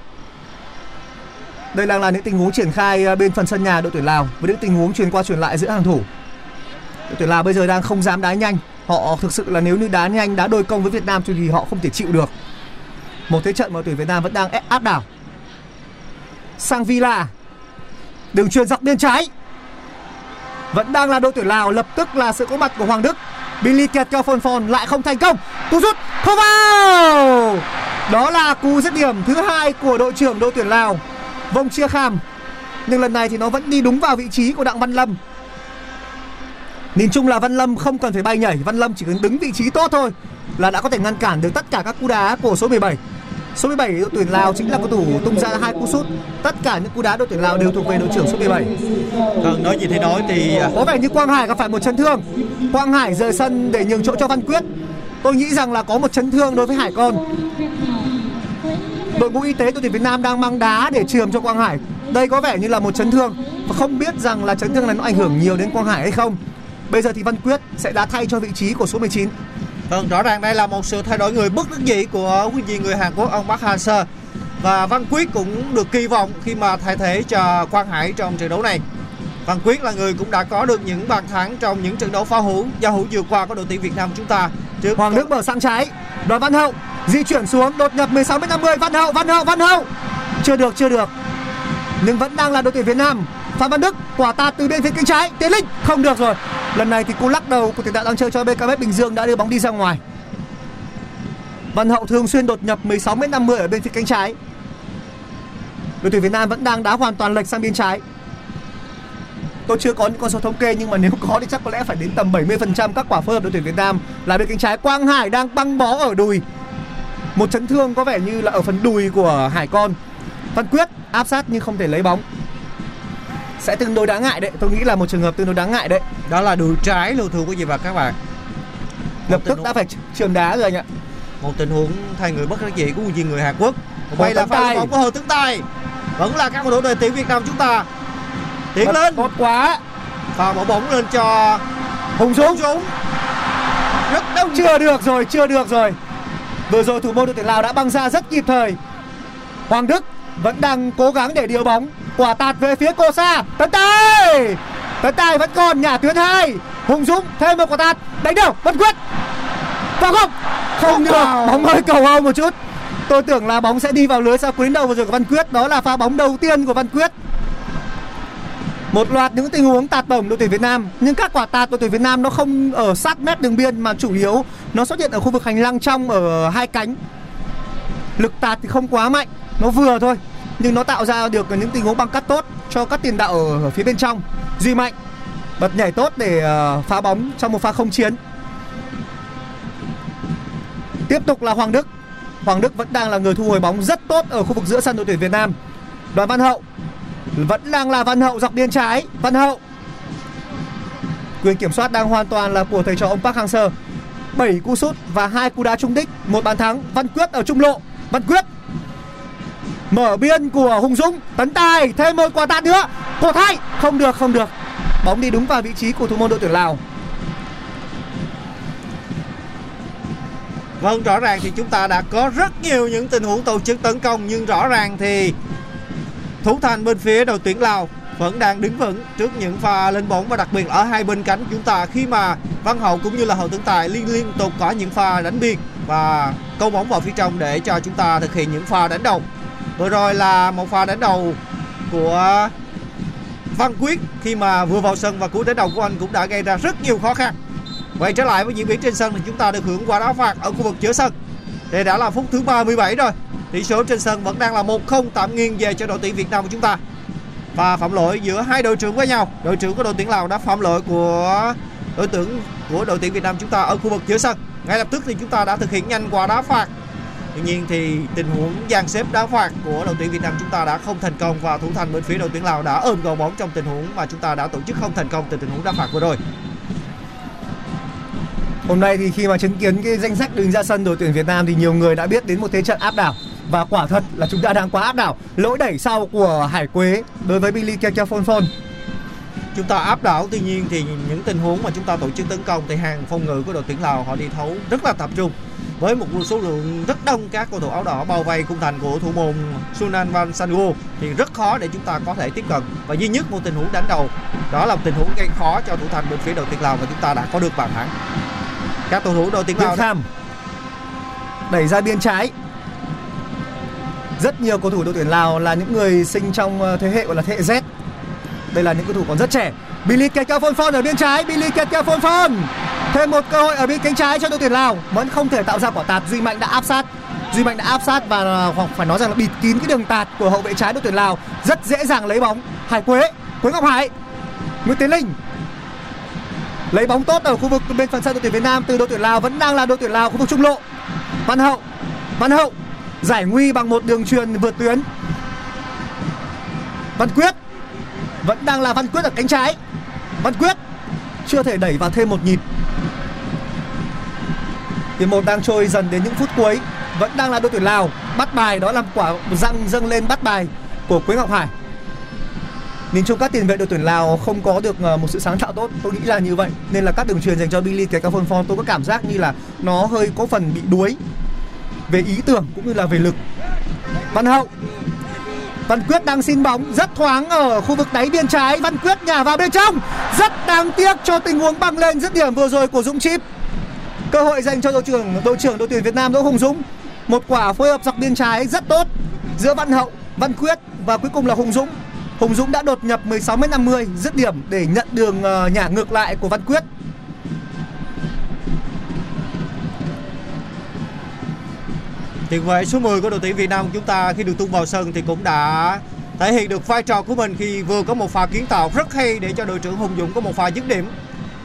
Đây đang là những tình huống triển khai ờ, bên phần sân nhà đội tuyển Lào với những tình huống truyền qua truyền lại giữa hàng thủ. Đội tuyển Lào bây giờ đang không dám đá nhanh. Họ thực sự là nếu như đá nhanh, đá đôi công với Việt Nam thì họ không thể chịu được. Một thế trận mà tuyển Việt Nam vẫn đang ép áp đảo. Sang Villa. Đường truyền dọc bên trái. Vẫn đang là đội tuyển Lào lập tức là sự có mặt của Hoàng Đức. Billy kẹt cho Phon Phon lại không thành công. Cú rút không vào. Đó là cú dứt điểm thứ hai của đội trưởng đội tuyển Lào. Vông Chia Kham. Nhưng lần này thì nó vẫn đi đúng vào vị trí của Đặng Văn Lâm. Nhìn chung là Văn Lâm không cần phải bay nhảy, Văn Lâm chỉ cần đứng vị trí tốt thôi là đã có thể ngăn cản được tất cả các cú đá của số 17. Số 17 đội tuyển Lào chính là cầu thủ tung ra hai cú sút. Tất cả những cú đá đội tuyển Lào đều thuộc về đội trưởng số 17. Vâng, nói gì thì nói thì à, Có vẻ như Quang Hải gặp phải một chấn thương. Quang Hải rời sân để nhường chỗ cho Văn Quyết. Tôi nghĩ rằng là có một chấn thương đối với Hải Con. Đội ngũ y tế đội tuyển Việt Nam đang mang đá để chườm cho Quang Hải. Đây có vẻ như là một chấn thương và không biết rằng là chấn thương này nó ảnh hưởng nhiều đến Quang Hải hay không. Bây giờ thì Văn Quyết sẽ đá thay cho vị trí của số 19. Vâng, rõ ràng đây là một sự thay đổi người bất đắc dĩ của quý vị người Hàn Quốc ông Park Hang-seo và Văn Quyết cũng được kỳ vọng khi mà thay thế cho Quang Hải trong trận đấu này. Văn Quyết là người cũng đã có được những bàn thắng trong những trận đấu phá hữu giao hữu vừa qua của đội tuyển Việt Nam chúng ta trước Hoàng Đức mở sang trái. Đoàn Văn Hậu di chuyển xuống đột nhập 16 m 50 Văn Hậu Văn Hậu Văn Hậu. Chưa được chưa được. Nhưng vẫn đang là đội tuyển Việt Nam. Phan Văn Đức quả tạt từ bên phía cánh trái, tiến linh không được rồi. Lần này thì cú lắc đầu của tiền đạo đang chơi cho BKM Bình Dương đã đưa bóng đi ra ngoài. Văn Hậu thường xuyên đột nhập 16 m 50 ở bên phía cánh trái. Đội tuyển Việt Nam vẫn đang đá hoàn toàn lệch sang bên trái. Tôi chưa có những con số thống kê, nhưng mà nếu có thì chắc có lẽ phải đến tầm 70% các quả phối hợp đội tuyển Việt Nam là bên cánh trái, Quang Hải đang băng bó ở đùi. Một chấn thương có vẻ như là ở phần đùi của Hải Con. Văn Quyết áp sát nhưng không thể lấy bóng. Sẽ tương đối đáng ngại đấy, tôi nghĩ là một trường hợp tương đối đáng ngại đấy. đó là đùi trái lưu thưa quý vị và các bạn. Lập tức đã phải trường đá rồi anh ạ. Một tình huống thay người bất đắc dĩ của vị người Hàn Quốc. Đây là pha bóng của Hồ Tấn Tài. Vẫn là các cầu thủ đội tuyển Việt Nam chúng ta. Tiến Thật lên, Tốt quá. pha bỏ bóng lên cho Hùng Dũng Dũng. Rất đông chưa được rồi, chưa được rồi. Vừa rồi thủ môn đội tuyển Lào đã băng ra rất kịp thời. Hoàng Đức vẫn đang cố gắng để điều bóng. Quả tạt về phía cô xa. Tấn Tài. Tấn Tài vẫn còn nhả tuyến hai. Hùng Dũng thêm một quả tạt. Đánh đầu. Văn Quyết. Vào không? Không được. Bóng hơi cầu hông một chút. Tôi tưởng là bóng sẽ đi vào lưới sau cú đánh đầu vừa rồi của Văn Quyết. Đó là pha bóng đầu tiên của Văn Quyết. Một loạt những tình huống tạt bổng đội tuyển Việt Nam Nhưng các quả tạt đội tuyển Việt Nam nó không ở sát mép đường biên Mà chủ yếu nó xuất hiện ở khu vực hành lang trong ở hai cánh Lực tạt thì không quá mạnh Nó vừa thôi nhưng nó tạo ra được những tình huống băng cắt tốt Cho các tiền đạo ở phía bên trong. Duy Mạnh Bật nhảy tốt để ờ, phá bóng trong một pha không chiến. Tiếp tục là Hoàng Đức. Hoàng Đức vẫn đang là người thu hồi bóng rất tốt Ở khu vực giữa sân đội tuyển Việt Nam. Đoàn Văn Hậu vẫn đang là Văn Hậu dọc biên trái. Văn Hậu. Quyền kiểm soát đang hoàn toàn là của thầy trò ông Park Hang-seo. 7 cú sút và hai cú đá trúng đích. Một bàn thắng. Văn Quyết ở trung lộ. Văn Quyết mở biên của Hùng Dũng tấn tài thêm một quả tạt nữa. Cột hai không được không được. Bóng đi đúng vào vị trí của thủ môn đội tuyển Lào. Vâng, rõ ràng thì chúng ta đã có rất nhiều những tình huống tổ chức tấn công nhưng rõ ràng thì thủ thành bên phía đội tuyển Lào vẫn đang đứng vững trước những pha lên bóng và đặc biệt ở hai bên cánh. Chúng ta khi mà Văn Hậu cũng như là Hậu Tấn Tài liên liên tục có những pha đánh biên và câu bóng vào phía trong để cho chúng ta thực hiện những pha đánh đầu. Vừa rồi là một pha đánh đầu của Văn Quyết khi mà vừa vào sân và cú đánh đầu của anh cũng đã gây ra rất nhiều khó khăn. Quay trở lại với diễn biến trên sân thì chúng ta được hưởng quả đá phạt ở khu vực giữa sân. Đây đã là phút thứ 37 rồi. Tỷ số trên sân vẫn đang là 1-0 tạm nghiêng về cho đội tuyển Việt Nam của chúng ta. Và phạm lỗi giữa hai đội trưởng với nhau. Đội trưởng của đội tuyển Lào đã phạm lỗi của đội tưởng của đội tuyển Việt Nam chúng ta ở khu vực giữa sân. Ngay lập tức thì chúng ta đã thực hiện nhanh quả đá phạt Tuy nhiên thì tình huống dàn xếp đá phạt của đội tuyển Việt Nam chúng ta đã không thành công và thủ thành bên phía đội tuyển Lào đã ôm cầu bóng trong tình huống mà chúng ta đã tổ chức không thành công từ tình huống đá phạt vừa rồi. Hôm nay thì khi mà chứng kiến cái danh sách đường ra sân đội tuyển Việt Nam thì nhiều người đã biết đến một thế trận áp đảo và quả thật là chúng ta đang quá áp đảo. Lỗi đẩy sau của Hải Quế đối với Billy Kekafon Chúng ta áp đảo tuy nhiên thì những tình huống mà chúng ta tổ chức tấn công thì hàng phòng ngự của đội tuyển Lào họ đi thấu rất là tập trung với một số lượng rất đông các cầu thủ áo đỏ bao vây khung thành của thủ môn Sunan Van Sanwo thì rất khó để chúng ta có thể tiếp cận. Và duy nhất một tình huống đánh đầu đó là một tình huống gây khó cho thủ thành bên phía đội tuyển Lào và chúng ta đã có được bàn thắng. Các cầu thủ đội tuyển Lào Việt Kham đẩy ra biên trái. Rất nhiều cầu thủ đội tuyển Lào là những người sinh trong ờ, thế hệ gọi là thế hệ Z. Đây là những cầu thủ còn rất trẻ. Billy Kekafon ở biên trái. Billy Kekafon thêm một cơ hội ở bên cánh trái cho đội tuyển Lào. Vẫn không thể tạo ra quả tạt. Duy Mạnh đã áp sát. Duy Mạnh đã áp sát và à, hoặc phải nói rằng là bịt kín cái đường tạt của hậu vệ trái đội tuyển Lào. Rất dễ dàng lấy bóng. Hải Quế Quế Ngọc Hải, Nguyễn Tiến Linh. Lấy bóng tốt ở khu vực bên phần sân đội tuyển Việt Nam từ đội tuyển Lào. Vẫn đang là đội tuyển Lào khu vực trung lộ. Văn Hậu Văn Hậu giải nguy bằng một đường truyền vượt tuyến. Văn Quyết, vẫn đang là Văn Quyết ở cánh trái. Văn Quyết chưa thể đẩy vào thêm một nhịp. Hiệp một đang trôi dần đến những phút cuối. Vẫn đang là đội tuyển Lào. Bắt bài, đó là quả răng dâng lên bắt bài của Quế Ngọc Hải. Nhìn chung các tiền vệ đội tuyển Lào không có được ờ, một sự sáng tạo tốt. Tôi nghĩ là như vậy. Nên là các đường truyền dành cho Billy Kekafon Phong, tôi có cảm giác như là nó hơi có phần bị đuối Về ý tưởng cũng như là về lực. Văn Hậu. Văn Quyết đang xin bóng, rất thoáng ở khu vực đáy biên trái. Văn Quyết nhả vào bên trong. Rất đáng tiếc cho tình huống băng lên dứt điểm vừa rồi của Dũng Chip. Cơ hội dành cho đội trưởng đội trưởng đội tuyển Việt Nam Đỗ Hùng Dũng Một quả phối hợp dọc biên trái rất tốt Giữa Văn Hậu, Văn Quyết và cuối cùng là Hùng Dũng Hùng Dũng đã đột nhập 16m50 dứt điểm để nhận đường ờ, nhả ngược lại của Văn Quyết. Tiền vệ số 10 của đội tuyển Việt Nam chúng ta khi được tung vào sân thì cũng đã thể hiện được vai trò của mình khi vừa có một pha kiến tạo rất hay để cho đội trưởng Hùng Dũng có một pha dứt điểm.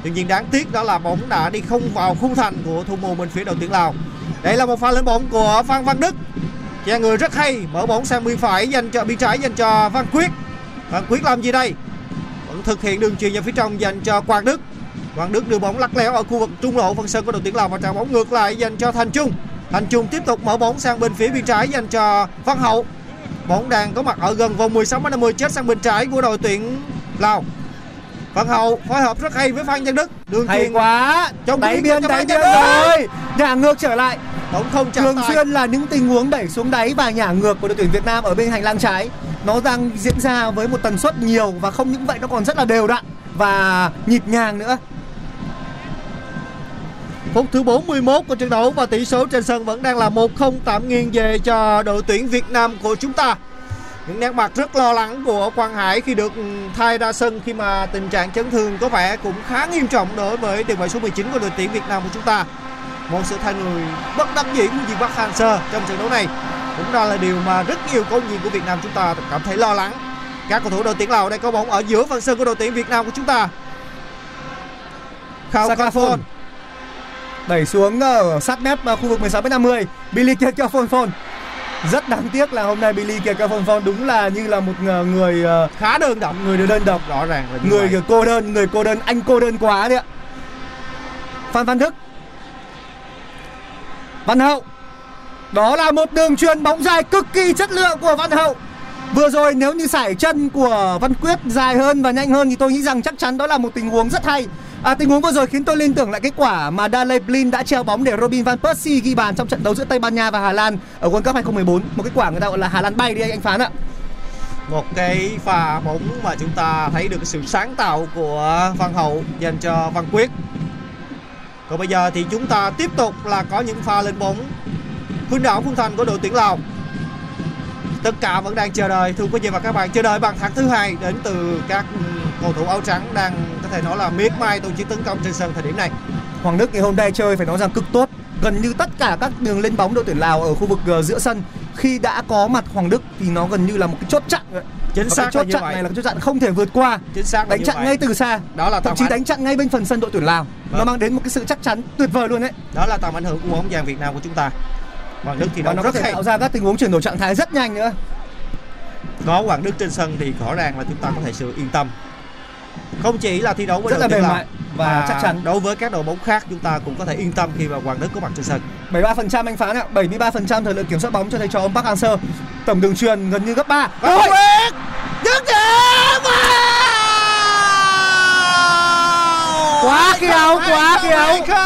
Tuy nhiên đáng tiếc đó là bóng đã đi không vào khung thành của thủ môn bên phía đội tuyển Lào. Đây là một pha lên bóng của Phan Văn Đức. Chàng người rất hay, mở bóng sang bên phải dành cho bên trái dành cho Văn Quyết. Văn Quyết làm gì đây? Vẫn thực hiện đường chuyền vào phía trong dành cho Quang Đức. Quang Đức đưa bóng lắc léo ở khu vực trung lộ phần sân của đội tuyển Lào và trả bóng ngược lại dành cho Thành Trung. Thành Trung tiếp tục mở bóng sang bên phía bên trái dành cho Văn Hậu. Bóng đang có mặt ở gần vòng 16 50 chết sang bên trái của đội tuyển Lào. Văn Hậu phối hợp rất hay với Phan Văn Đức. Đường Hay quá. Trong đáy biên đáy biên rồi. Nhả ngược trở lại. bóng không Thường tay. xuyên là những tình huống đẩy xuống đáy và nhả ngược của đội tuyển Việt Nam ở bên hành lang trái. Nó đang diễn ra với một tần suất nhiều và không những vậy nó còn rất là đều đặn và nhịp nhàng nữa. Phút thứ 41 của trận đấu và tỷ số trên sân vẫn đang là 1-0 tạm nghiêng về cho đội tuyển Việt Nam của chúng ta. Những nét mặt rất lo lắng của Quang Hải khi được thay ra sân khi mà tình trạng chấn thương có vẻ cũng khá nghiêm trọng đối với tiền vệ số 19 của đội tuyển Việt Nam của chúng ta. Một sự thay người bất đắc dĩ của Diên Bắc Hang Sơ trong trận đấu này cũng ra là điều mà rất nhiều cầu viên của Việt Nam chúng ta cảm thấy lo lắng. Các cầu thủ đội tuyển Lào đang có bóng ở giữa phần sân của đội tuyển Việt Nam của chúng ta. Khao. Khafon Đẩy xuống ở sát mép vào khu vực 16 m 50. Billy Kekafon Rất đáng tiếc là hôm nay Billy Kekafon đúng là như là một ờ, người ờ, khá đơn độc người đơn độc. Rõ ràng là người vậy. cô đơn người cô đơn anh cô đơn quá đấy ạ. Phan văn đức văn hậu. Đó là một đường truyền bóng dài cực kỳ chất lượng của văn hậu. Vừa rồi nếu như sải chân của văn quyết dài hơn và nhanh hơn thì tôi nghĩ rằng chắc chắn đó là một tình huống rất hay À, tình huống vừa rồi khiến tôi liên tưởng lại cái quả mà Daley Blin đã treo bóng để Robin van Persie ghi bàn trong trận đấu giữa Tây Ban Nha và Hà Lan ở World Cup 2014 một cái quả người ta gọi là Hà Lan bay đi anh anh phán ạ. Một cái pha bóng mà chúng ta thấy được sự sáng tạo của Văn Hậu dành cho Văn Quyết. Còn bây giờ thì chúng ta tiếp tục là có những pha lên bóng. Khuynh đảo khung thành của đội tuyển Lào. Tất cả vẫn đang chờ đợi. Thưa quý vị và các bạn chờ đợi bàn thắng thứ hai đến từ các cầu thủ áo trắng đang thể nói là miết mai tổ chức tấn công trên sân thời điểm này. Hoàng Đức ngày hôm nay chơi phải nói rằng cực tốt. Gần như tất cả các đường lên bóng đội tuyển Lào ở khu vực ờ, giữa sân khi đã có mặt Hoàng Đức thì nó gần như là một cái chốt chặn. Chính xác chốt chặn vậy. này là chốt chặn không thể vượt qua. Chính xác đánh chặn vậy. ngay từ xa đó là thậm chí đánh chặn ngay bên phần sân đội tuyển Lào. Nó Vâng. mang đến một cái sự chắc chắn tuyệt vời luôn đấy đó là tầm ảnh hưởng của bóng vàng Việt Nam của chúng ta. Hoàng Đức thì nó có rất thể hay. tạo ra các tình huống chuyển đổi trạng thái rất nhanh nữa. Có Hoàng Đức trên sân thì rõ ràng là chúng ta có thể sự yên tâm không chỉ là thi đấu với rất là mềm mại và chắc chắn. đối với các đội bóng khác chúng ta cũng có thể yên tâm khi mà Hoàng Đức có mặt trên sân. 73% anh phán ạ. 73% thời lượng kiểm soát bóng cho thầy trò ông Park Hang-seo. Tổng đường truyền gần như gấp 3 Và Hoàng Đức dứt điểm quá khéo quá khéo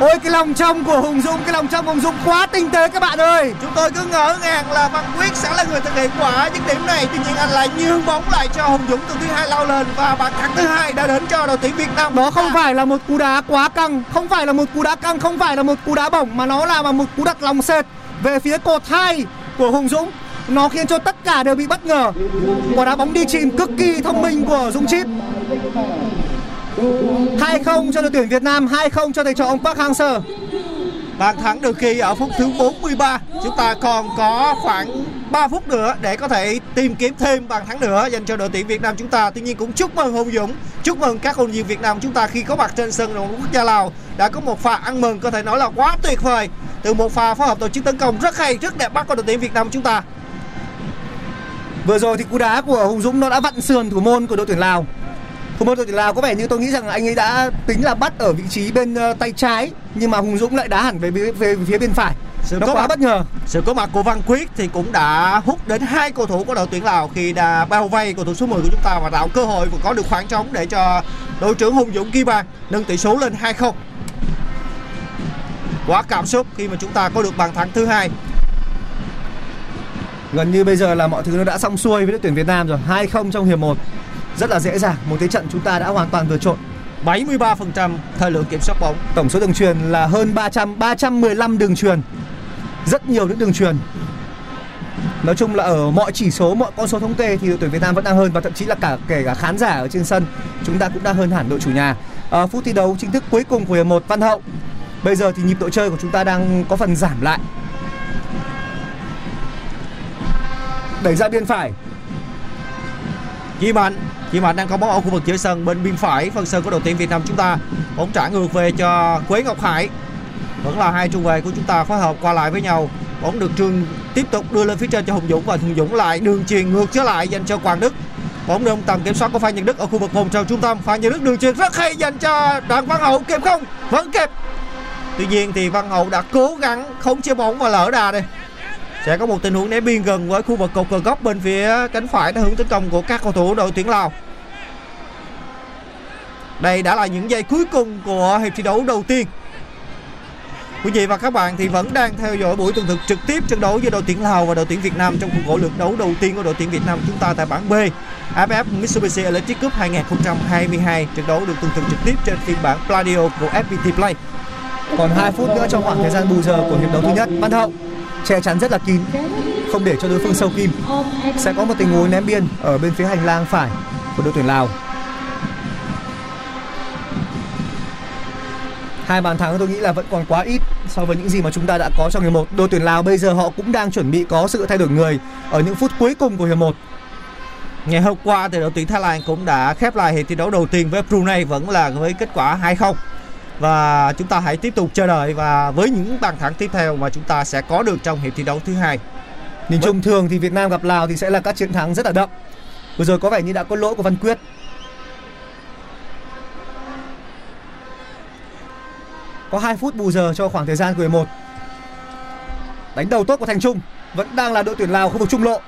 ôi cái lòng trong của Hùng Dũng cái lòng trong của Hùng Dũng quá tinh tế các bạn ơi. Chúng tôi cứ ngỡ ngàng là Văn Quyết sẽ là người thực hiện quả dứt điểm này. Tuy nhiên anh lại nhường bóng lại cho Hùng Dũng từ thứ hai lao lên và bàn thắng thứ hai đã đến cho đội tuyển Việt Nam. Đó không phải là một cú đá quá căng không phải là một cú đá căng không phải là một cú đá bổng mà nó là một cú đặt lòng sệt về phía cột hai của Hùng Dũng. Nó khiến cho tất cả đều bị bất ngờ. Quả đá bóng đi chìm cực kỳ thông minh của Dũng Chip 2-0 cho đội tuyển Việt Nam 2-0 cho thầy trò ông Park Hang-seo Bàn thắng được ghi ở phút thứ 43 Chúng ta còn có khoảng 3 phút nữa để có thể tìm kiếm thêm bàn thắng nữa dành cho đội tuyển Việt Nam chúng ta. Tuy nhiên cũng chúc mừng Hùng Dũng, chúc mừng các huấn luyện viên Việt Nam chúng ta khi có mặt trên sân đội quốc gia Lào đã có một pha ăn mừng có thể nói là quá tuyệt vời. Từ một pha phối hợp tổ chức tấn công rất hay, rất đẹp mắt của đội tuyển Việt Nam chúng ta. Vừa rồi thì cú đá của Hùng Dũng nó đã vặn sườn thủ môn của đội tuyển Lào. Môn đội tuyển Lào có vẻ như tôi nghĩ rằng anh ấy đã tính là bắt ở vị trí bên ờ, tay trái nhưng mà Hùng Dũng lại đá hẳn về về, về phía bên phải. Sự Nó có quá mặt bất ngờ. Sự có mặt của Văn Quyết thì cũng đã hút đến hai cầu thủ của đội tuyển Lào khi đã bao vây cầu thủ số 10 của chúng ta và tạo cơ hội và có được khoảng trống để cho đội trưởng Hùng Dũng ghi bàn nâng tỷ số lên 2-0. Quá cảm xúc khi mà chúng ta có được bàn thắng thứ hai. Gần như bây giờ là mọi thứ nó đã xong xuôi với đội tuyển Việt Nam rồi. 2-0 trong hiệp 1. Rất là dễ dàng, một thế trận chúng ta đã hoàn toàn vượt trội. 73% thời lượng kiểm soát bóng. Tổng số đường truyền là hơn 300 315 đường truyền. Rất nhiều những đường truyền. Nói chung là ở mọi chỉ số, mọi con số thống kê thì đội tuyển Việt Nam vẫn đang hơn và thậm chí là cả kể cả khán giả ở trên sân chúng ta cũng đang hơn hẳn đội chủ nhà. Ở phút thi đấu chính thức cuối cùng của hiệp 1 Văn Hậu. Bây giờ thì nhịp độ chơi của chúng ta đang có phần giảm lại. Đẩy ra biên phải, Duy Mạnh Duy Mạnh đang có bóng ở khu vực giữa sân bên biên phải, phần sân của đội tuyển Việt Nam chúng ta bóng trả ngược về cho Quế Ngọc Hải. Vẫn là hai trung vệ của chúng ta phối hợp qua lại với nhau. Bóng được Trương tiếp tục đưa lên phía trên cho Hùng Dũng và Hùng Dũng lại đường truyền ngược trở lại dành cho Quang Đức. Bóng được tầm kiểm soát của Phan Nhân Đức ở khu vực vòng tròn trung tâm. Phan Nhân Đức đường truyền rất hay dành cho Đặng Văn Hậu, kịp không? Vẫn kịp. Tuy nhiên thì Văn Hậu đã cố gắng, không chia bóng và lỡ đà đây sẽ có một tình huống ném biên gần với khu vực cột cờ góc bên phía cánh phải theo hướng tấn công của các cầu thủ đội tuyển Lào. Đây đã là những giây cuối cùng của hiệp thi đấu đầu tiên. Quý vị và các bạn thì vẫn đang theo dõi buổi tường thực trực tiếp trận đấu giữa đội tuyển Lào và đội tuyển Việt Nam trong khuôn khổ lượt đấu đầu tiên của đội tuyển Việt Nam chúng ta tại bảng B AFF Mitsubishi Electric Cup 2022. Trận đấu được tường thực trực tiếp trên phiên bản Pladio của FPT Play. Còn 2 phút nữa trong khoảng thời gian bù giờ của hiệp đấu thứ nhất, Văn Hậu che chắn rất là kín, không để cho đối phương sâu kim. Sẽ có một tình huống ném biên ở bên phía hành lang phải của đội tuyển Lào. Hai bàn thắng tôi nghĩ là vẫn còn quá ít so với những gì mà chúng ta đã có trong hiệp 1. Đội tuyển Lào bây giờ họ cũng đang chuẩn bị có sự thay đổi người ở những phút cuối cùng của hiệp 1. Ngày hôm qua thì đội tuyển Thái Lan cũng đã khép lại hiệp thi đấu đầu tiên với Brunei vẫn là với kết quả 2-0 và chúng ta hãy tiếp tục chờ đợi và với những bàn thắng tiếp theo mà chúng ta sẽ có được trong hiệp thi đấu thứ hai. Nhìn chung thường thì Việt Nam gặp Lào thì sẽ là các chiến thắng rất là đậm. Vừa rồi có vẻ như đã có lỗi của Văn Quyết. Có 2 phút bù giờ cho khoảng thời gian của 11. Đánh đầu tốt của Thành Trung vẫn đang là đội tuyển Lào khu vực trung lộ.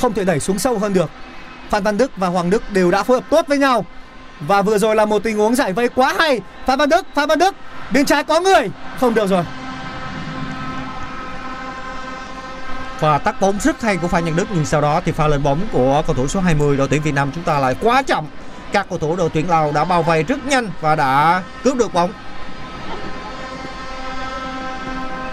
Không thể đẩy xuống sâu hơn được. Phan Văn Đức và Hoàng Đức đều đã phối hợp tốt với nhau. Và vừa rồi là một tình huống giải vây quá hay. Phan Văn Đức, Phan Văn Đức, bên trái có người. Không được rồi. Và tắt bóng rất hay của Phan Nhân Đức nhưng sau đó thì pha lên bóng của cầu thủ số 20 đội tuyển Việt Nam chúng ta lại quá chậm. Các cầu thủ đội tuyển Lào đã bao vây rất nhanh và đã cướp được bóng.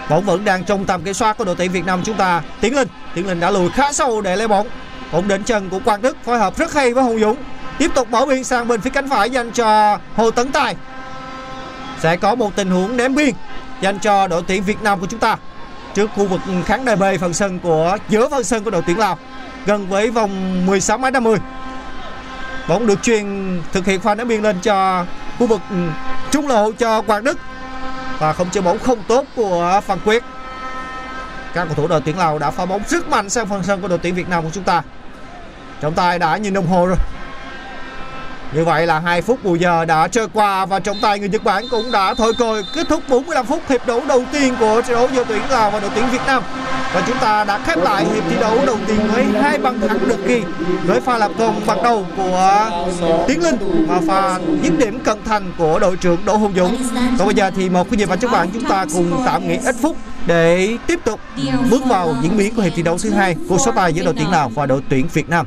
Bóng vẫn đang trong tầm kiểm soát của đội tuyển Việt Nam chúng ta. Tiến Linh, Tiến Linh đã lùi khá sâu để lấy bóng. Bóng đến chân của Quang Đức phối hợp rất hay với Hùng Dũng. Tiếp tục mở biên sang bên phía cánh phải dành cho Hồ Tấn Tài. Sẽ có một tình huống ném biên dành cho đội tuyển Việt Nam của chúng ta trước khu vực khán đài B phần sân của, giữa phần sân của đội tuyển Lào, gần với vòng 16 m 50. Bóng được truyền thực hiện pha ném biên lên cho khu vực trung lộ cho Quảng Đức và không chơi bóng không tốt của Phan Quyết. các cầu thủ đội tuyển Lào đã pha bóng rất mạnh sang phần sân của đội tuyển Việt Nam của chúng ta trọng tài đã nhìn đồng hồ rồi như vậy là 2 phút bù giờ đã trôi qua và trọng tài người Nhật Bản cũng đã thổi còi kết thúc 45 phút hiệp đấu đầu tiên của trận đấu giữa tuyển Lào và đội tuyển Việt Nam. Và chúng ta đã khép lại hiệp thi đấu đầu tiên với hai bàn thắng được ghi với pha lập công bắt đầu của Tiến Linh và pha dứt điểm cận thành của đội trưởng Đỗ Hùng Dũng. Còn bây giờ thì một quý vị và các bạn chúng ta cùng tạm nghỉ ít phút để tiếp tục bước vào diễn biến của hiệp thi đấu thứ hai của số tài giữa đội tuyển Lào và đội tuyển Việt Nam.